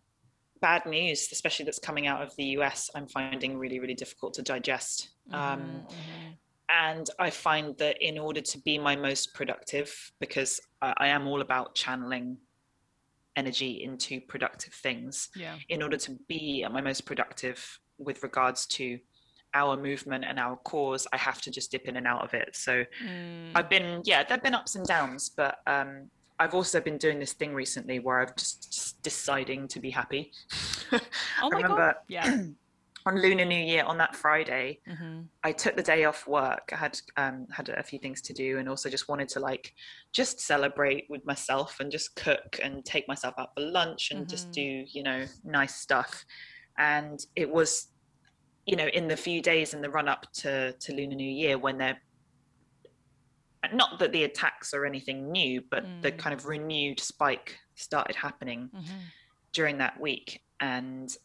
bad news, especially that's coming out of the US, I'm finding really, really difficult to digest. Um, Mhm, mhm. And I find that in order to be my most productive, because I, I am all about channeling energy into productive things, Yeah. in order to be at my most productive with regards to our movement and our cause, I have to just dip in and out of it. So Mm. I've been, yeah, there've been ups and downs, but um, I've also been doing this thing recently where I've just, just deciding to be happy. (laughs) oh my god. Yeah. (clears throat) on Lunar New Year on that Friday, hmm I took the day off work. I had um, had a few things to do, and also just wanted to like just celebrate with myself and just cook and take myself out for lunch and just Mhm. do you know nice stuff. And it was, you know, in the few days in the run up to to Lunar New Year when they're not that the attacks are anything new, but the Mm. kind of renewed spike started happening hmm during that week and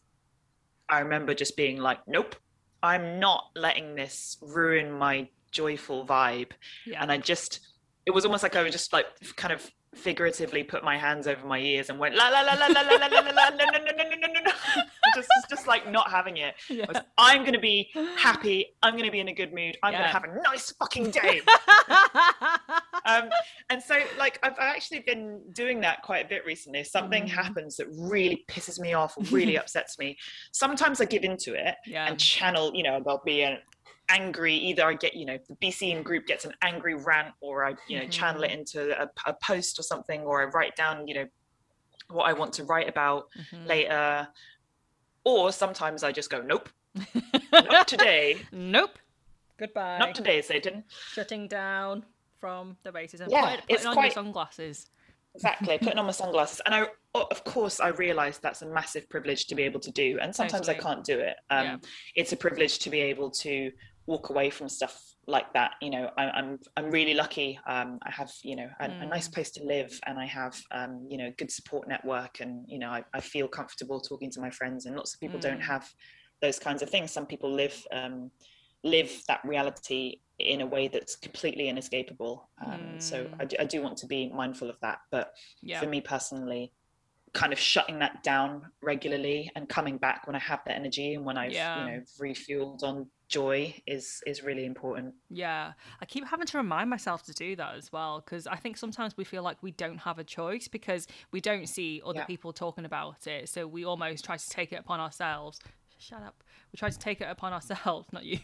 i remember just being like nope i'm not letting this ruin my joyful vibe Yeah. and i just it was almost like i was just like kind of figuratively put my hands over my ears and went la la la la la la la la la la no no no no no no no (laughs) no just just like not having it yeah. was, i'm gonna be happy i'm gonna be in a good mood i'm Yeah. gonna have a nice fucking day (laughs) um, and so like I've actually been doing that quite a bit recently. If something Mm. happens that really pisses me off, really (laughs) upsets me. Sometimes I give into it yeah. and channel. You know, there'll be an angry. Either I get, you know, the Be Seen group gets an angry rant, or I, you know, channel it into a, a post or something, or I write down, you know, what I want to write about Mhm. later. Or sometimes I just go, nope, (laughs) not today, nope. Goodbye. not today, Satan. Shutting down from the racism. Yeah, Put it- put it's it on quite- your sunglasses. exactly (laughs) putting on my sunglasses and i of course i realize that's a massive privilege to be able to do and sometimes i can't do it um, Yeah. it's a privilege to be able to walk away from stuff like that you know I, i'm i'm really lucky um, i have you know a, a nice Mm. place to live and i have um, you know good support network and you know I, I feel comfortable talking to my friends and lots of people don't Mm. have those kinds of things some people live um, live that reality in a way that's completely inescapable um, so Mm. I do, I do want to be mindful of that but Yeah. for me personally kind of shutting that down regularly and coming back when i have that energy and when i've Yeah. you know refueled on joy is is really important Yeah, I keep having to remind myself to do that as well because I think sometimes we feel like we don't have a choice because we don't see other Yeah. people talking about it. So we almost try to take it upon ourselves. Shut up. We try to take it upon ourselves, (laughs) not you.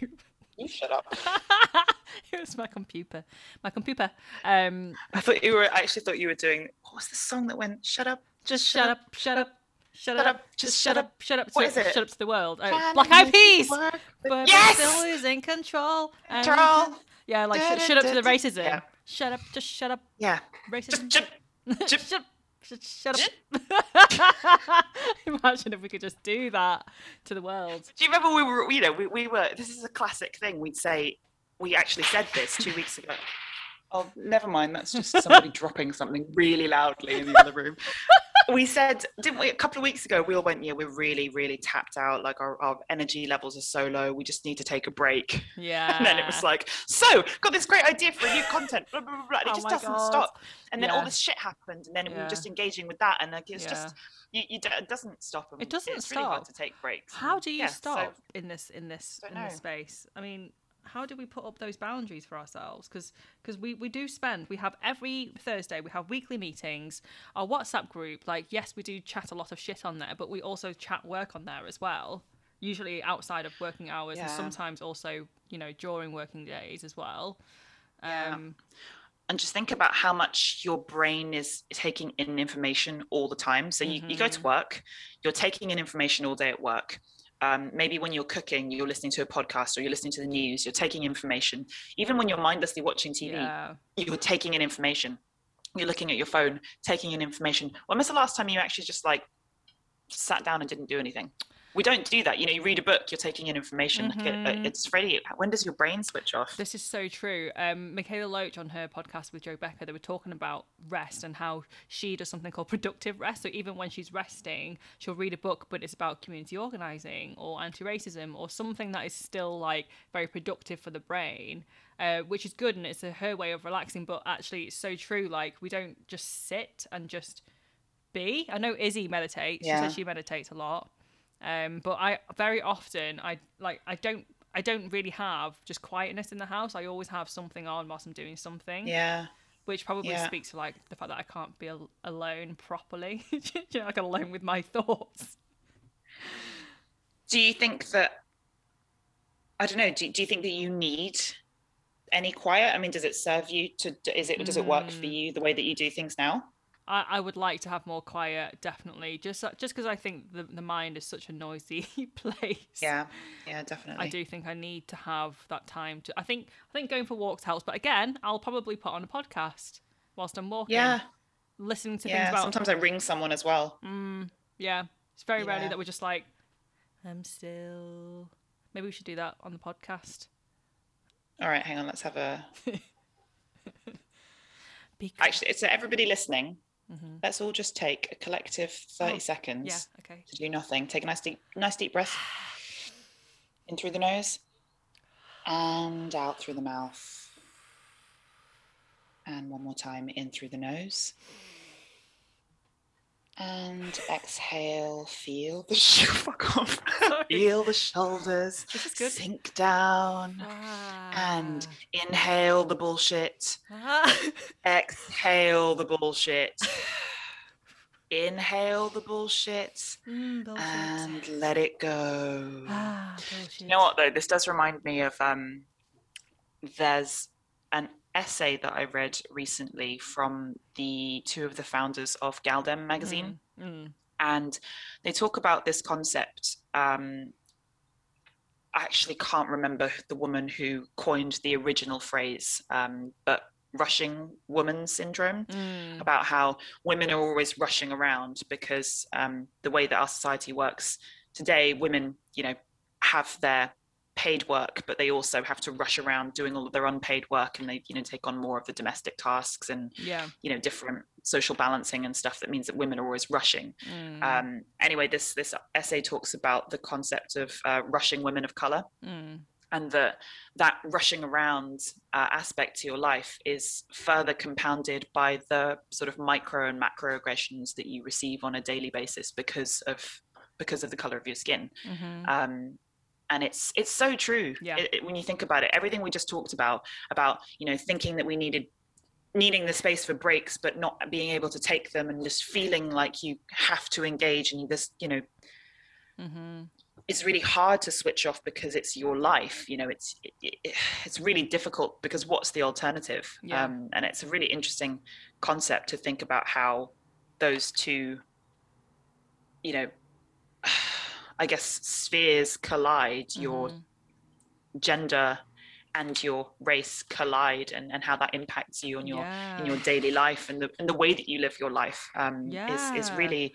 you shut up (laughs) it was my computer. My computer. Um, i thought you were I actually thought you were doing what was the song that went shut up just Shut shut up, up, shut up, shut shut up, up, just just shut shut up, shut up, What to- is it? shut up to the world. Oh, Black to Eyed Peas. but- But yes I'm still losing control. and- Control. Yeah, like sh- shut up to the racism. Yeah. Shut up, just shut up, yeah racism. just, (laughs) just, shut, shut, shut up. (laughs) Imagine if we could just do that to the world. do you remember we were you know we, we were this is a classic thing we'd say we actually said this two weeks ago oh never mind that's just somebody (laughs) dropping something really loudly in the other room we said didn't we a couple of weeks ago we all went yeah we're really really tapped out like our, our energy levels are so low we just need to take a break Yeah. and then it was like so got this great idea for a new content blah, blah, blah, blah, and it Oh just doesn't God. stop and then all this shit happened and then we Yeah. were just engaging with that and like it's Yeah. just you, you d- it doesn't stop and It doesn't it's really hard stop. to take breaks How do you yeah, so- stop in this in this in this space? I mean, how do we put up those boundaries for ourselves? Because because we we do spend we have every Thursday we have weekly meetings. Our WhatsApp group, like yes, we do chat a lot of shit on there, but we also chat work on there as well. Usually outside of working hours, and sometimes also you know during working days as well. Yeah. Um, and just think about how much your brain is taking in information all the time. So you, you go to Mhm. work, you're taking in information all day at work. Um, maybe when you're cooking, you're listening to a podcast or you're listening to the news, you're taking information. Even when you're mindlessly watching TV, yeah. you're taking in information. You're looking at your phone, taking in information. When was the last time you actually just like sat down and didn't do anything? We don't do that. You know, you read a book, you're taking in information. Like it, Mhm. it's really. When does your brain switch off? This is so true. Um, Mikaela Loach on her podcast with Jo Becker, they were talking about rest and how she does something called productive rest. So even when she's resting, she'll read a book, but it's about community organizing or anti-racism or something that is still like very productive for the brain, uh, which is good and it's a, her way of relaxing. But actually, it's so true. Like we don't just sit and just be. I know Izzy meditates. yeah. She says she meditates a lot. Um, but I very often I like I don't I don't really have just quietness in the house. I always have something on whilst I'm doing something, yeah. which probably Yeah. speaks to like the fact that I can't be al- alone properly, (laughs) you know, like alone with my thoughts. Do you think that? I don't know. Do, do you think that you need any quiet? I mean, does it serve you to? Is it does it work for Mm. you the way that you do things now? I, I would like to have more quiet, definitely. Just just because I think the the mind is such a noisy (laughs) place. Yeah. Yeah. Definitely. I do think I need to have that time to. I think I think going for walks helps, but again, I'll probably put on a podcast whilst I'm walking. Yeah. listening to things Yeah. about Sometimes I ring someone as well. Mm, yeah, it's very rarely that we're just like, I'm still. Maybe we should do that on the podcast. All right. Hang on. Let's have a. (laughs) Because, Actually, so everybody listening, Mhm. let's all just take a collective thirty Oh, seconds yeah, okay. to do nothing. Take a nice deep, nice deep breath (sighs) in through the nose and out through the mouth. And one more time in through the nose. And exhale. Feel the (laughs) sh- fuck off. (laughs) Feel the shoulders This is good. sink down. And inhale the bullshit. Ah. (laughs) Exhale the bullshit. Inhale the bullshit Mm, bullshit. and let it go. ah. You know what though? This does remind me of um there's an essay that I read recently from the two of the founders of gal-dem magazine Mm, mm. and they talk about this concept um I actually can't remember the woman who coined the original phrase um but rushing woman syndrome Mm. about how women are always rushing around because um, the way that our society works today, women, you know, have their paid work, but they also have to rush around doing all of their unpaid work, and they, you know, take on more of the domestic tasks and Yeah. you know different social balancing and stuff. That means that women are always rushing. Mm. Um, anyway, this this essay talks about the concept of uh, rushing women of color mm. and that that rushing around uh, aspect to your life is further compounded by the sort of micro and macro aggressions that you receive on a daily basis because of because of the color of your skin Mhm. um, and it's it's so true Yeah. It- it- when you think about it everything we just talked about about you know thinking that we needed needing the space for breaks but not being able to take them and just feeling like you have to engage and you just you know Mhm. it's really hard to switch off because it's your life you know it's it, it, it's really difficult because what's the alternative Yeah. um, and it's a really interesting concept to think about how those two you know i guess spheres collide your Mhm. gender and your race collide and, and how that impacts you on your in your daily life and the and the way that you live your life um is is really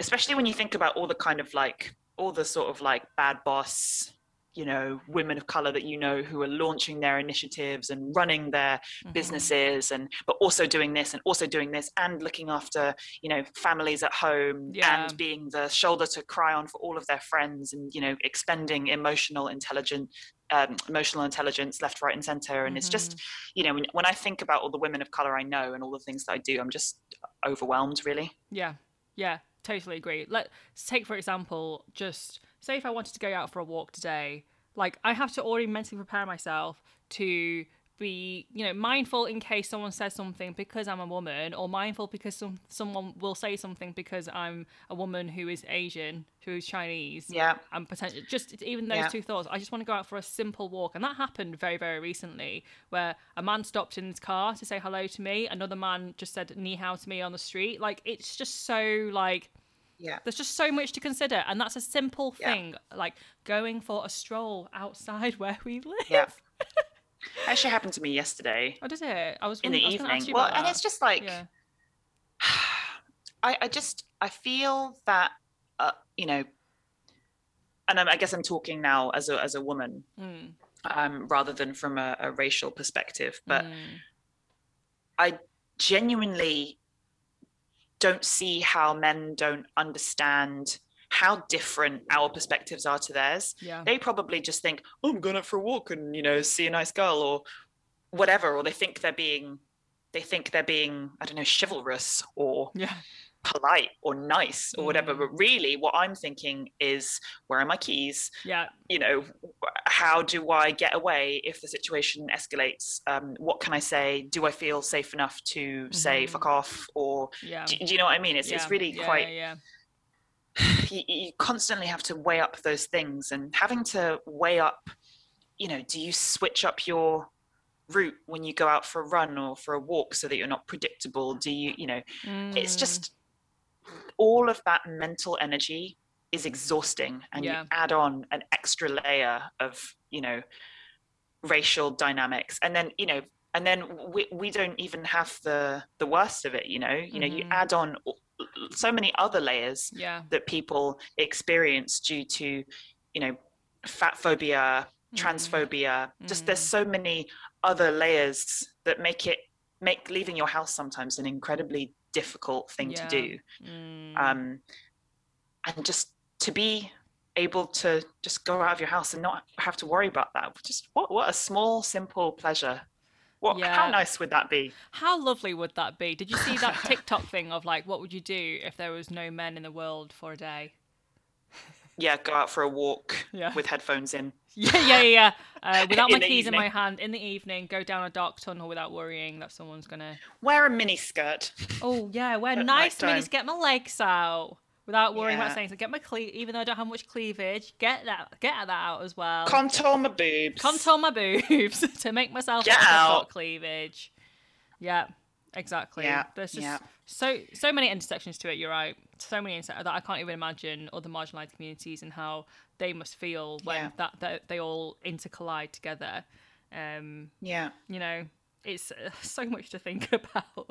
especially when you think about all the kind of like all the sort of like bad boss you know women of color that you know who are launching their initiatives and running their Mhm. businesses and but also doing this and also doing this and looking after you know families at home Yeah. and being the shoulder to cry on for all of their friends and you know expending emotional intelligent um, emotional intelligence left right and center. And it's just you know when, when i think about all the women of color i know and all the things that i do i'm just overwhelmed really. Yeah, yeah, totally agree. Let's take for example, just say if I wanted to go out for a walk today, like I have to already mentally prepare myself to be, you know, mindful in case someone says something because I'm a woman, or mindful because some someone will say something because I'm a woman who is Asian, who is Chinese. yeah and potentially just even those Yeah. two thoughts i just want to go out for a simple walk and that happened very very recently where a man stopped in his car to say hello to me another man just said ni hao to me on the street like it's just so like yeah there's just so much to consider and that's a simple Yeah. thing like going for a stroll outside (laughs) where we live Yeah. Actually happened to me yesterday oh does it i was in the I was evening well and that. it's just like yeah I, I just I feel that uh, you know and I'm, i guess I'm talking now as a as a woman Mm. um, rather than from a, a racial perspective, but Mm. I genuinely don't see how men don't understand how different our perspectives are to theirs. Yeah. They probably just think, "Oh, I'm going out for a walk and you know see a nice girl or whatever," or they think they're being they think they're being I don't know chivalrous or Yeah. polite or nice or whatever. Mm. But really, what I'm thinking is, where are my keys? Yeah. you know how do i get away if the situation escalates um, what can i say do i feel safe enough to say Mhm. fuck off or Yeah. do, do you know what i mean it's, it's really Yeah, quite Yeah. You, you constantly have to weigh up those things and having to weigh up you know do you switch up your route when you go out for a run or for a walk so that you're not predictable do you you know it's Mm. just all of that mental energy is exhausting and Yeah. you add on an extra layer of you know racial dynamics and then you know and then we, we don't even have the the worst of it you know you know you Mhm. add on so many other layers Yeah. that people experience due to you know fat phobia Mhm. transphobia just there's so many other layers that make it make leaving your house sometimes an incredibly difficult thing Yeah. to do Mm. um and just to be able to just go out of your house and not have to worry about that just what what a small simple pleasure what how nice would that be How lovely would that be? Did you see that (laughs) TikTok thing of like, what would you do if there was no men in the world for a day? yeah go out for a walk Yeah. with headphones in (laughs) Yeah, yeah, yeah. yeah. Uh, without (laughs) my keys in my hand, in the evening, go down a dark tunnel without worrying that someone's gonna. wear a mini skirt Oh yeah, wear At nice nighttime. minis, get my legs out without worrying about Yeah. saying so. Get my cle, even though I don't have much cleavage, get that, get that out as well. contour my boobs Contour my boobs (laughs) to make myself Get look like I've out. cleavage. Yeah, exactly. Yeah, There's just yeah. so so many intersections to it. You're right. So many intersections that I can't even imagine other marginalized communities and how they must feel when Yeah. that, that they all intercollide together. Um, yeah you know, it's uh, so much to think (laughs) about.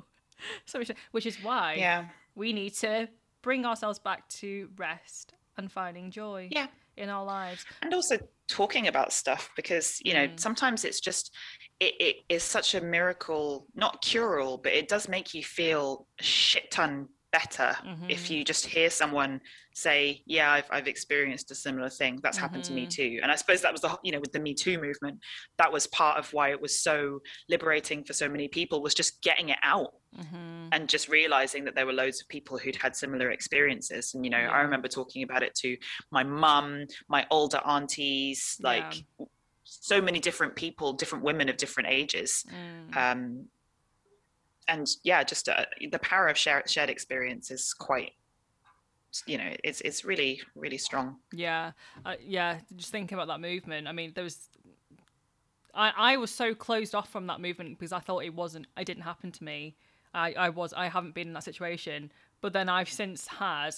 so much, which is why yeah we need to bring ourselves back to rest and finding joy yeah in our lives. and also talking about stuff because you know Mm. sometimes it's just it, it is such a miracle not cure all but it does make you feel a shit ton better if Mhm. you just hear someone say yeah I've, I've experienced a similar thing that's happened to me Mhm. too and i suppose that was the you know with the me too movement that was part of why it was so liberating for so many people was just getting it out hmm and just realizing that there were loads of people who'd had similar experiences and you know Yeah. i remember talking about it to my mum my older aunties like so many different people different women of different ages Mm. um and yeah just uh, the power of shared shared experience is quite you know it's it's really really strong Yeah, uh, yeah. Just thinking about that movement. I mean, there was. I I was so closed off from that movement because I thought it wasn't. It didn't happen to me. I I was. I haven't been in that situation. But then I've since had,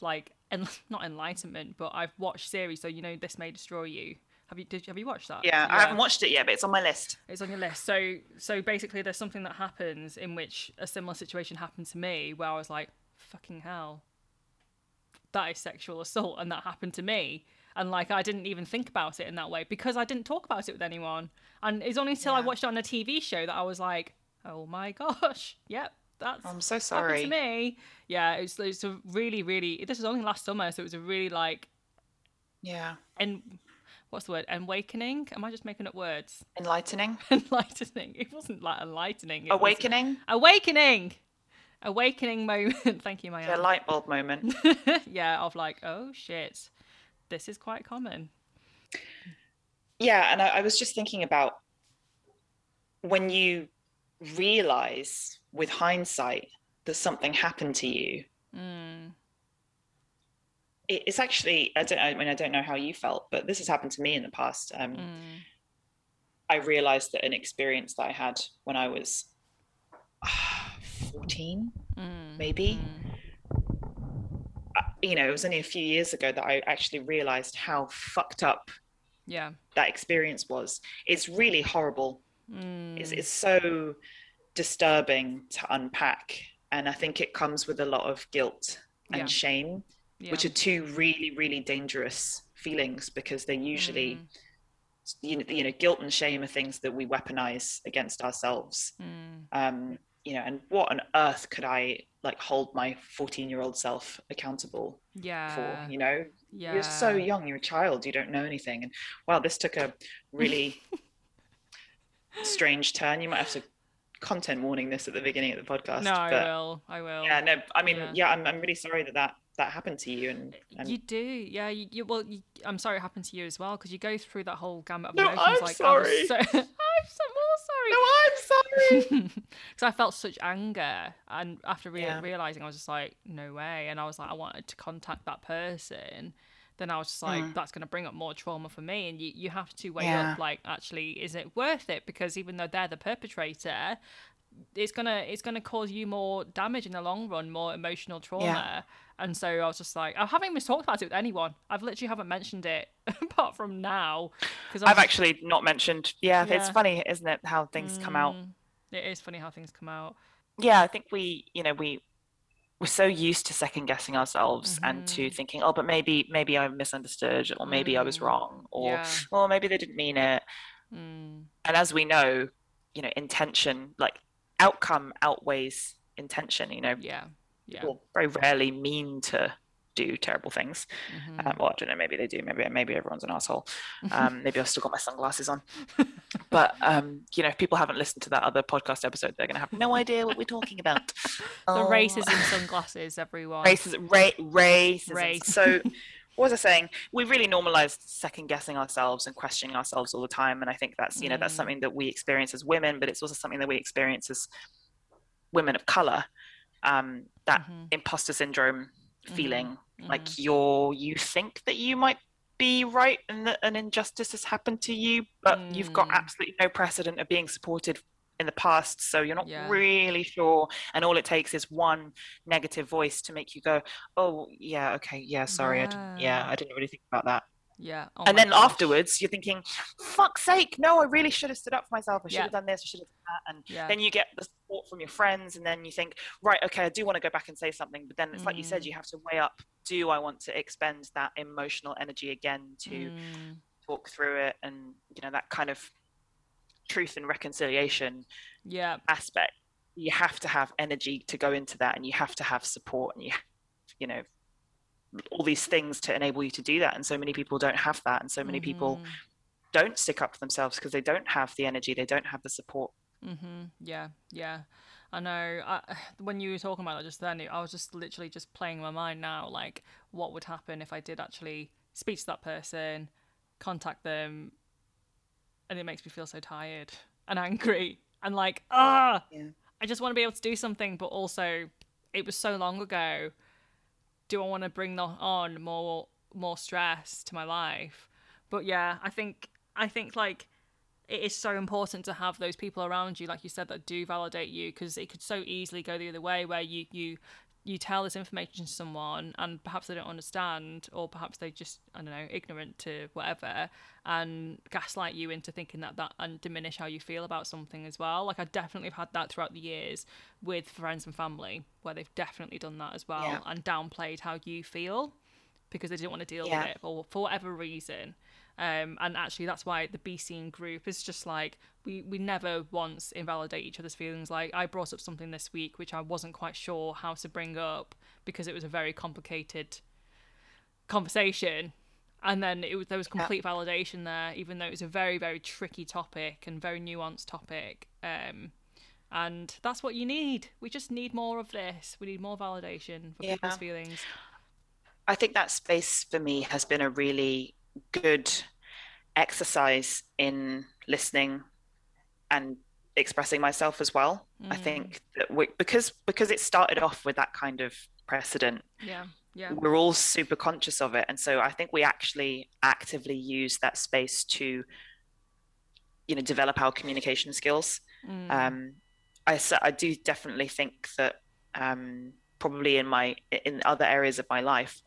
like, en- (laughs) not enlightenment, but I've watched series. So you know, this may destroy you. Have you did have you watched that? yeah, i haven't watched it yet but it's on my list It's on your list. So so basically, there's something that happens in which a similar situation happened to me, where I was like, "Fucking hell, that is sexual assault," and that happened to me. And like, I didn't even think about it in that way because I didn't talk about it with anyone. And it's only until I watched it on a TV show that I was like, "Oh my (laughs) gosh, yep, that's i'm so happened sorry to me." Yeah, it was, it's a really, really. This was only last summer, so it was a really like, yeah and what's the word? Awakening? Am I just making up words? enlightening (laughs) enlightening. It wasn't like enlightening. It awakening awakening. Awakening moment. (laughs) Thank you, Maya. a light bulb moment (laughs) yeah, of like, oh shit, this is quite common. yeah and I, I was just thinking about when you realize with hindsight that something happened to you Mm, it's actually i don't i mean i don't know how you felt but this has happened to me in the past um, mm, i realized that an experience that i had when i was (sighs) 14 mm, maybe mm, uh, you know it was only a few years ago that i actually realized how fucked up yeah. that experience was. It's really horrible. Mm, it's, it's so disturbing to unpack and i think it comes with a lot of guilt and Yeah. shame yeah. which are two really really dangerous feelings because they're usually mm. you, know, you know guilt and shame are things that we weaponize against ourselves mm. um, you know and what on earth could i like hold my 14 year old self accountable yeah for you know yeah. you're so young you're a child you don't know anything and wow this took a really (laughs) strange turn you might have to content warning this at the beginning of the podcast no i will i will yeah no i mean yeah, yeah I'm, I'm really sorry that that that happened to you and, and... you do yeah you, you well you, i'm sorry it happened to you as well because you go through that whole gamut of no, emotions I'm like sorry. so, (laughs) i'm so more sorry no i'm sorry (laughs) because i felt such anger and after re- yeah. realizing i was just like no way and i was like i wanted to contact that person then I was just like, mm. that's going to bring up more trauma for me. And you, you have to weigh yeah. up, like, actually, is it worth it? Because even though they're the perpetrator, it's gonna it's gonna cause you more damage in the long run, more emotional trauma. Yeah. And so I was just like, I haven't even talked about it with anyone. I've literally haven't mentioned it (laughs) apart from now. Because I've actually not mentioned. Yeah, yeah, it's funny, isn't it, how things mm, come out? Mm, it is funny how things come out. Yeah, I think we, you know, we we're so used to second guessing ourselves mm-hmm. and to mm-hmm. thinking, oh, but maybe maybe I misunderstood, or maybe mm. I was mm. wrong, or yeah. or maybe they didn't mean it. Mm. And as we know, you know, intention, like outcome outweighs intention. You know, yeah, yeah. People very rarely mean to do terrible things. Mm-hmm. Um, well, I don't know. Maybe they do. Maybe maybe everyone's an asshole. (laughs) Um, maybe I've still got my sunglasses on. but um, you know, if people haven't listened to that other podcast episode, they're going to have no idea what we're talking about. (laughs) the oh. racism sunglasses, everyone. Racism, ra- racism. Race. So. (laughs) what was I saying? We really normalized second guessing ourselves and questioning ourselves all the time. And I think that's, you know, mm. that's something that we experience as women, but it's also something that we experience as women of color. Um, that mm-hmm. imposter syndrome mm-hmm. feeling mm-hmm. like you're, you think that you might be right and that an injustice has happened to you, but mm. you've got mm. absolutely no precedent of being supported in the past so you're not yeah. really sure and all it takes is one negative voice to make you go oh yeah okay yeah sorry yeah. i didn't yeah i didn't really think about that yeah oh and then gosh. afterwards you're thinking fuck's sake no i really should have stood up for myself i should yeah. have done this i should have done that and yeah. then you get the support from your friends and then you think right okay i do want to go back and say something but then it's mm. like you said mm. you have to weigh up do i want to expend that emotional energy again to mm. talk through it and you know that kind of truth and reconciliation yeah aspect you have to have energy to go into that and you have to have support and you you know all these things to enable you to do that and so many people don't have that and so many mm-hmm. people don't stick up for themselves because they don't have the energy they don't have the support mm-hmm. yeah yeah I know. I, (sighs) when you were talking about it just then, I was just literally just playing my mind now, like what would happen if I did actually speak to that person, contact them, and it makes me feel so tired and angry and like ah yeah. i just want to be able to do something but also it was so long ago. Do i want to bring on more more stress to my life? But yeah i think i think like it is so important to have those people around you like you said that do validate you because it could so easily go the other way where you you you tell this information to someone and perhaps they don't understand or perhaps they just i don't know ignorant to whatever and gaslight you into thinking that that and diminish how you feel about something as well like i definitely have had that throughout the years with friends and family where they've definitely done that as well yeah. and downplayed how you feel because they didn't want to deal yeah. with it or for whatever reason um, and actually, that's why the Be Seen group is just like we we never once invalidate each other's feelings. Like I brought up something this week which I wasn't quite sure how to bring up because it was a very complicated conversation, and then it was there was complete yeah. validation there, even though it was a very very tricky topic and very nuanced topic. Um, and that's what you need. We just need more of this. We need more validation for yeah. people's feelings. I think that space for me has been a really good exercise in listening and expressing myself as well. Mm. I think that we, because because it started off with that kind of precedent. Yeah. Yeah. We're all super conscious of it. And so I think we actually actively use that space to, you know, develop our communication skills. Mm. Um, I, I do definitely think that um, probably in my in other areas of my life,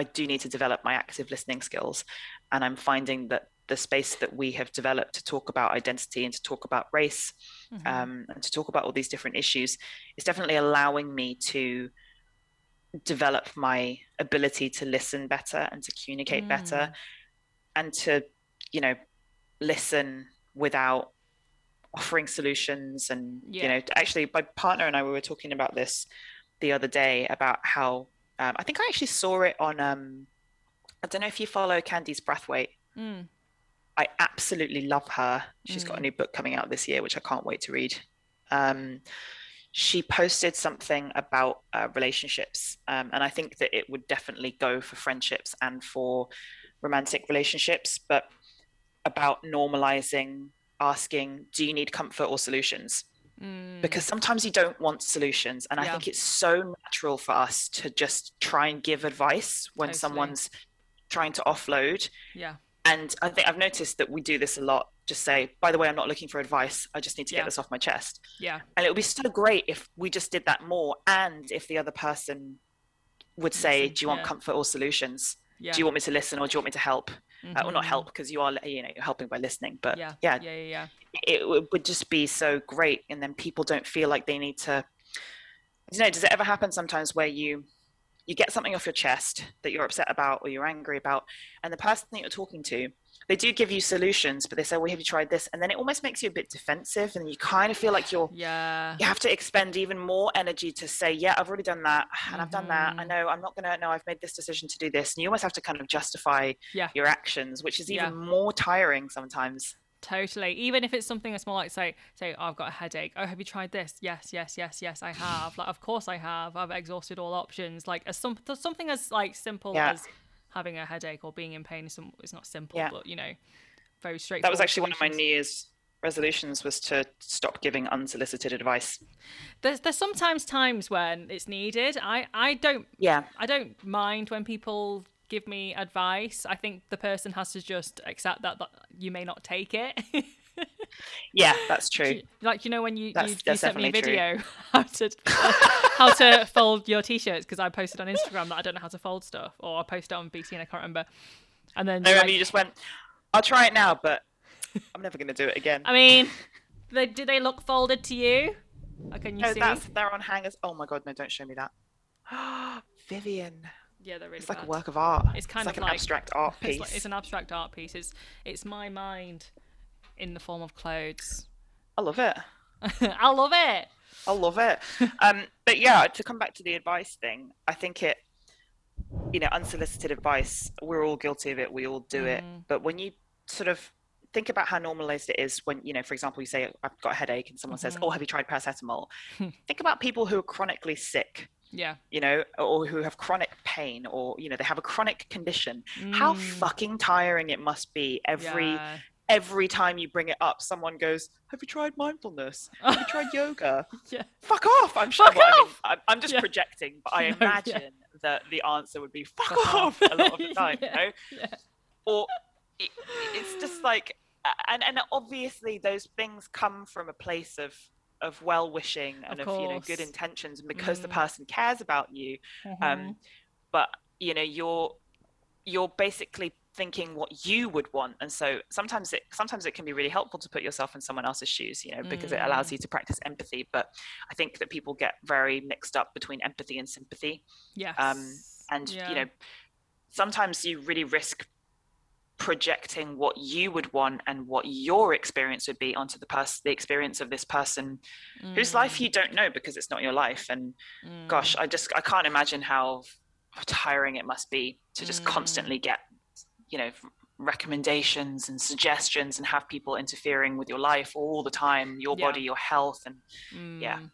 I do need to develop my active listening skills. And I'm finding that the space that we have developed to talk about identity and to talk about race mm-hmm. um, and to talk about all these different issues is definitely allowing me to develop my ability to listen better and to communicate mm. better and to you know listen without offering solutions and yeah. you know actually my partner and i we were talking about this the other day about how um, i think i actually saw it on um i don't know if you follow candice brathwaite mm. i absolutely love her She's mm. got a mm. new book coming out this year which i can't wait to read um she posted something about uh, relationships um, and i think that it would definitely go for friendships and for romantic relationships but about normalizing asking, do you need comfort or solutions? Mm. Because sometimes you don't want solutions. And yeah. I think it's so natural for us to just try and give advice when someone's trying to offload. Yeah. And I think I've noticed that we do this a lot. Just say, by the way, I'm not looking for advice. I just need to yeah. get this off my chest. Yeah. And it would be so great if we just did that more. And if the other person would say, Listen, do you want yeah. comfort or solutions? Yeah. Do you want me to listen or do you want me to help? Mm-hmm. uh, or not help because you are you know you're helping by listening but yeah yeah yeah yeah, yeah. it would just be so great and then people don't feel like they need to you know does it ever happen sometimes where you you get something off your chest that you're upset about or you're angry about and the person that you're talking to they do give you solutions but they say well have you tried this and then it almost makes you a bit defensive and you kind of feel like you're yeah you have to expend even more energy to say yeah i've already done that and mm-hmm. i've done that i mm-hmm. know i'm not gonna No, i've made this decision to do this and you almost have to kind of justify yeah. your actions which is even yeah. more tiring sometimes Totally. Even if it's something as small like say, say, oh, I've got a headache. Oh, have you tried this? Yes, yes, yes, yes, I have. Like, of course I have. I've exhausted all options. Like, as some something as like simple yeah. as having a headache or being in pain is some, it's not simple, yeah. but you know, very straightforward. That was actually solutions. one of my New Year's resolutions was to stop giving unsolicited advice. There's there's sometimes times when it's needed. I I don't yeah I don't mind when people give me advice. I think the person has to just accept that, that you may not take it. (laughs) yeah, that's true. Like you know when you that's, you, you sent me a video (laughs) how to how to fold your t-shirts because I posted on Instagram that I don't know how to fold stuff, or I posted on BT and I can't remember. And then no, like, you just went, "I'll try it now, but I'm never going to do it again." I mean, they, do they look folded to you? can you no, see? That's, they're on hangers. Oh my god, no! Don't show me that. (gasps) Vivian. Yeah, they're really It's bad. like a work of art. It's kind it's of like an abstract art piece. It's, like, it's, an abstract art piece. It's it's my mind in the form of clothes. I love it. (laughs) I love it. I love it. (laughs) um, but yeah, to come back to the advice thing, I think it, you know, unsolicited advice. We're all guilty of it. We all do mm. it. But when you sort of think about how normalized it is when you know for example you say i've got a headache and someone mm-hmm. says oh have you tried paracetamol (laughs) think about people who are chronically sick yeah you know or who have chronic pain or you know they have a chronic condition mm. how fucking tiring it must be every yeah. Every time you bring it up someone goes have you tried mindfulness? (laughs) Have you tried yoga? Yeah. Fuck off. I'm sure well, I mean, I'm, I'm, just yeah. projecting but i (laughs) no, imagine yeah. that the answer would be fuck, fuck off, off. a lot of the (laughs) time you know? Or it, it's just like and and obviously those things come from a place of of well wishing and of, of, you know good intentions and because mm. the person cares about you mm-hmm. um but you know you're you're basically thinking what you would want and so sometimes it sometimes it can be really helpful to put yourself in someone else's shoes you know because mm. it allows mm. you to practice empathy but i think that people get very mixed up between empathy and sympathy yeah um and yeah. you know sometimes you really risk projecting what you would want and what your experience would be onto the person the experience of this person mm. whose life you don't know because it's not your life and mm. gosh i just i can't imagine how tiring it must be to just mm. constantly get you know recommendations and suggestions and have people interfering with your life all the time your yeah. body your health and yeah mm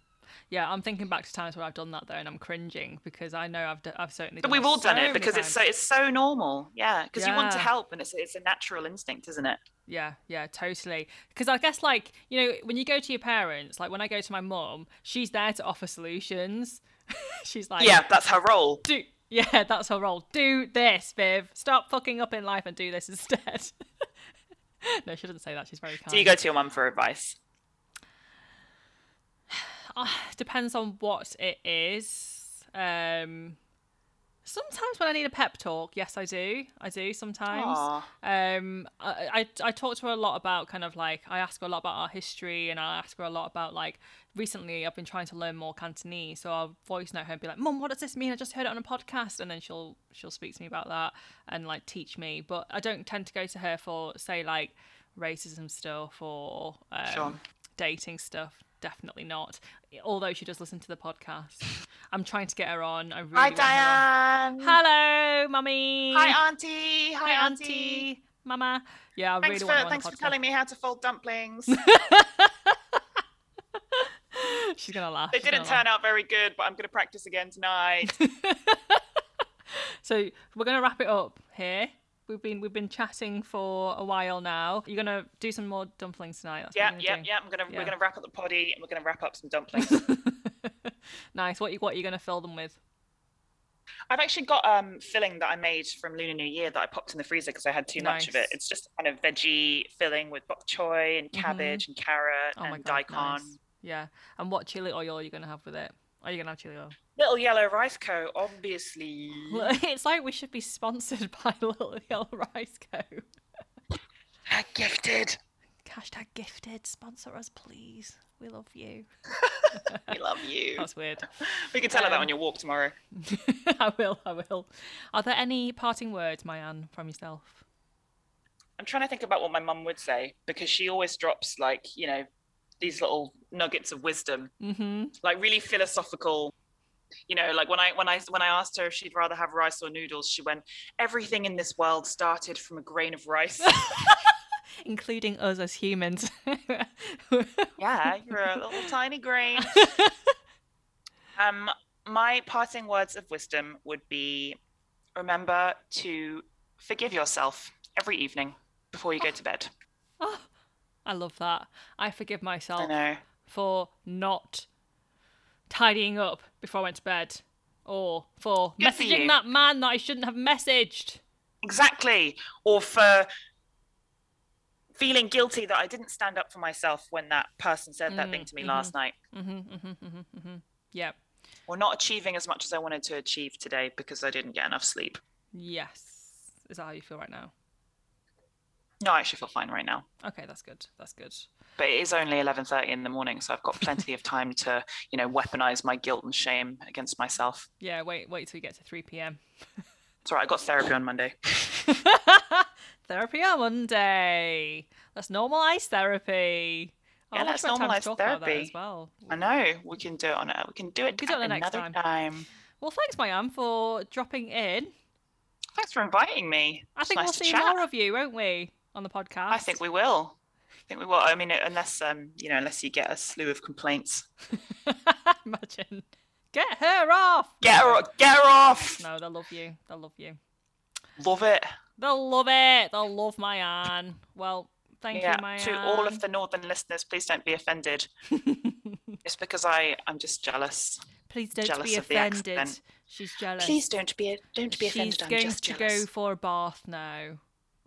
yeah, I'm thinking back to times where I've done that though, and I'm cringing because I know I've d- I've certainly. But we've all done it because it's so it's so normal. Yeah, because yeah. you want to help, and it's it's a natural instinct, isn't it? Yeah, yeah, totally. Because I guess like you know when you go to your parents, like when I go to my mom she's there to offer solutions. (laughs) she's like, yeah, that's her role. Do yeah, (laughs) that's her role. Do this, Viv. Stop fucking up in life and do this instead. (laughs) no, she doesn't say that. She's very kind. Do you go to your mum for advice? uh, (sighs) depends on what it is. Um, Sometimes when I need a pep talk, yes, I do. I do sometimes. Aw. Um, I, I I talk to her a lot about kind of like I ask her a lot about our history, and I ask her a lot about like recently I've been trying to learn more Cantonese, so I'll voice note her and be like, "Mum, what does this mean? I just heard it on a podcast," and then she'll she'll speak to me about that and like teach me. But I don't tend to go to her for say like racism stuff or um, Sure. dating stuff. Definitely not. Although she does listen to the podcast, (laughs) I'm trying to get her on. I really Hi. Diane. Hello, mummy. Hi, Auntie. Hi, Hi, Auntie. auntie. Mama. Yeah, I Thanks really for thanks for telling me how to fold dumplings. (laughs) She's gonna laugh. they didn't gonna turn out very good, but I'm going to practice again tonight. (laughs) So we're gonna wrap it up here. We've been we've been chatting for a while now. You're gonna do some more dumplings tonight. That's yeah, yeah, you're yeah. I'm gonna Yeah. we're gonna wrap up the poddy and we're gonna wrap up some dumplings. (laughs) nice. What you what are you gonna fill them with? I've actually got um filling that I made from Lunar New Year that I popped in the freezer because I had too much of it. It's just kind of veggie filling with bok choy and cabbage and carrot Oh my and god. daikon. Nice. Yeah. And what chili oil are you gonna have with it? Are you gonna have chili oil? Little yellow rice co, obviously. (laughs) It's like we should be sponsored by (laughs) Little Yellow Rice Co. Gifted. Hashtag gifted. Sponsor us, please. We love you. (laughs) We love you. That's weird. We can tell her that Um, on your walk tomorrow. I will. I will. Are there any parting words, Mayanne, from yourself? I'm trying to think about what my mum would say because she always drops like, you know, these little nuggets of wisdom, Mm-hmm. like really philosophical. You know, like when I when I when I asked her if she'd rather have rice or noodles, she went, "Everything in this world started from a grain of rice." (laughs) Including us as humans. (laughs) yeah, you're a little tiny grain. (laughs) Um, my parting words of wisdom would be: remember to forgive yourself every evening before you go to bed. (gasps) oh, I love that. I forgive myself. I know. For not tidying up before I went to bed. Or for Good messaging you. that man that I shouldn't have messaged. Exactly. Or for feeling guilty that I didn't stand up for myself when that person said that thing to me Mm, last night. Mm-hmm, mm-hmm, mm-hmm, mm-hmm. Yep. Or not achieving as much as I wanted to achieve today because I didn't get enough sleep. Yes. Is that how you feel right now? No, I actually feel fine right now. Okay, that's good. That's good. But it is only 11:30 in the morning, so I've got plenty of time to, you know, weaponize my guilt and shame against myself. Yeah, wait, wait till you get to 3 p.m. It's all right. I got therapy on Monday. (laughs) therapy on Monday. Let's normalize therapy. Oh, Yeah, let's we had time to normalise talk about that therapy. as well. I know we can do it on a, we can do it We can do it at the next another time. time. Well, thanks, Mayam, for dropping in. Thanks for inviting me. I It's think nice we'll see chat. more of you, won't we, on the podcast? I think we will. I think we will. I mean, unless um, you know, unless you get a slew of complaints. (laughs) Imagine. Get her off. Get her, get her off. No, they'll love you. They'll love you. Love it. They'll love it. They'll love Mayan. Well, thank yeah. you, Mayan. To all of the northern listeners, please don't be offended. (laughs) it's because I, I'm just jealous. Please don't jealous be offended. She's jealous. Please don't be, don't be She's offended. I'm going just to jealous. go for a bath now.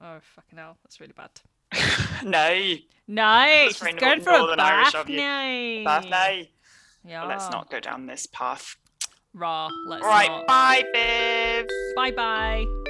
Oh fucking hell, that's really bad. (laughs) no, Nice. very She's going for a Irish bath of you. now. no. Yeah. Let's not go down this path. Raw. Let's Right. not. Bye, Biv. Bye bye.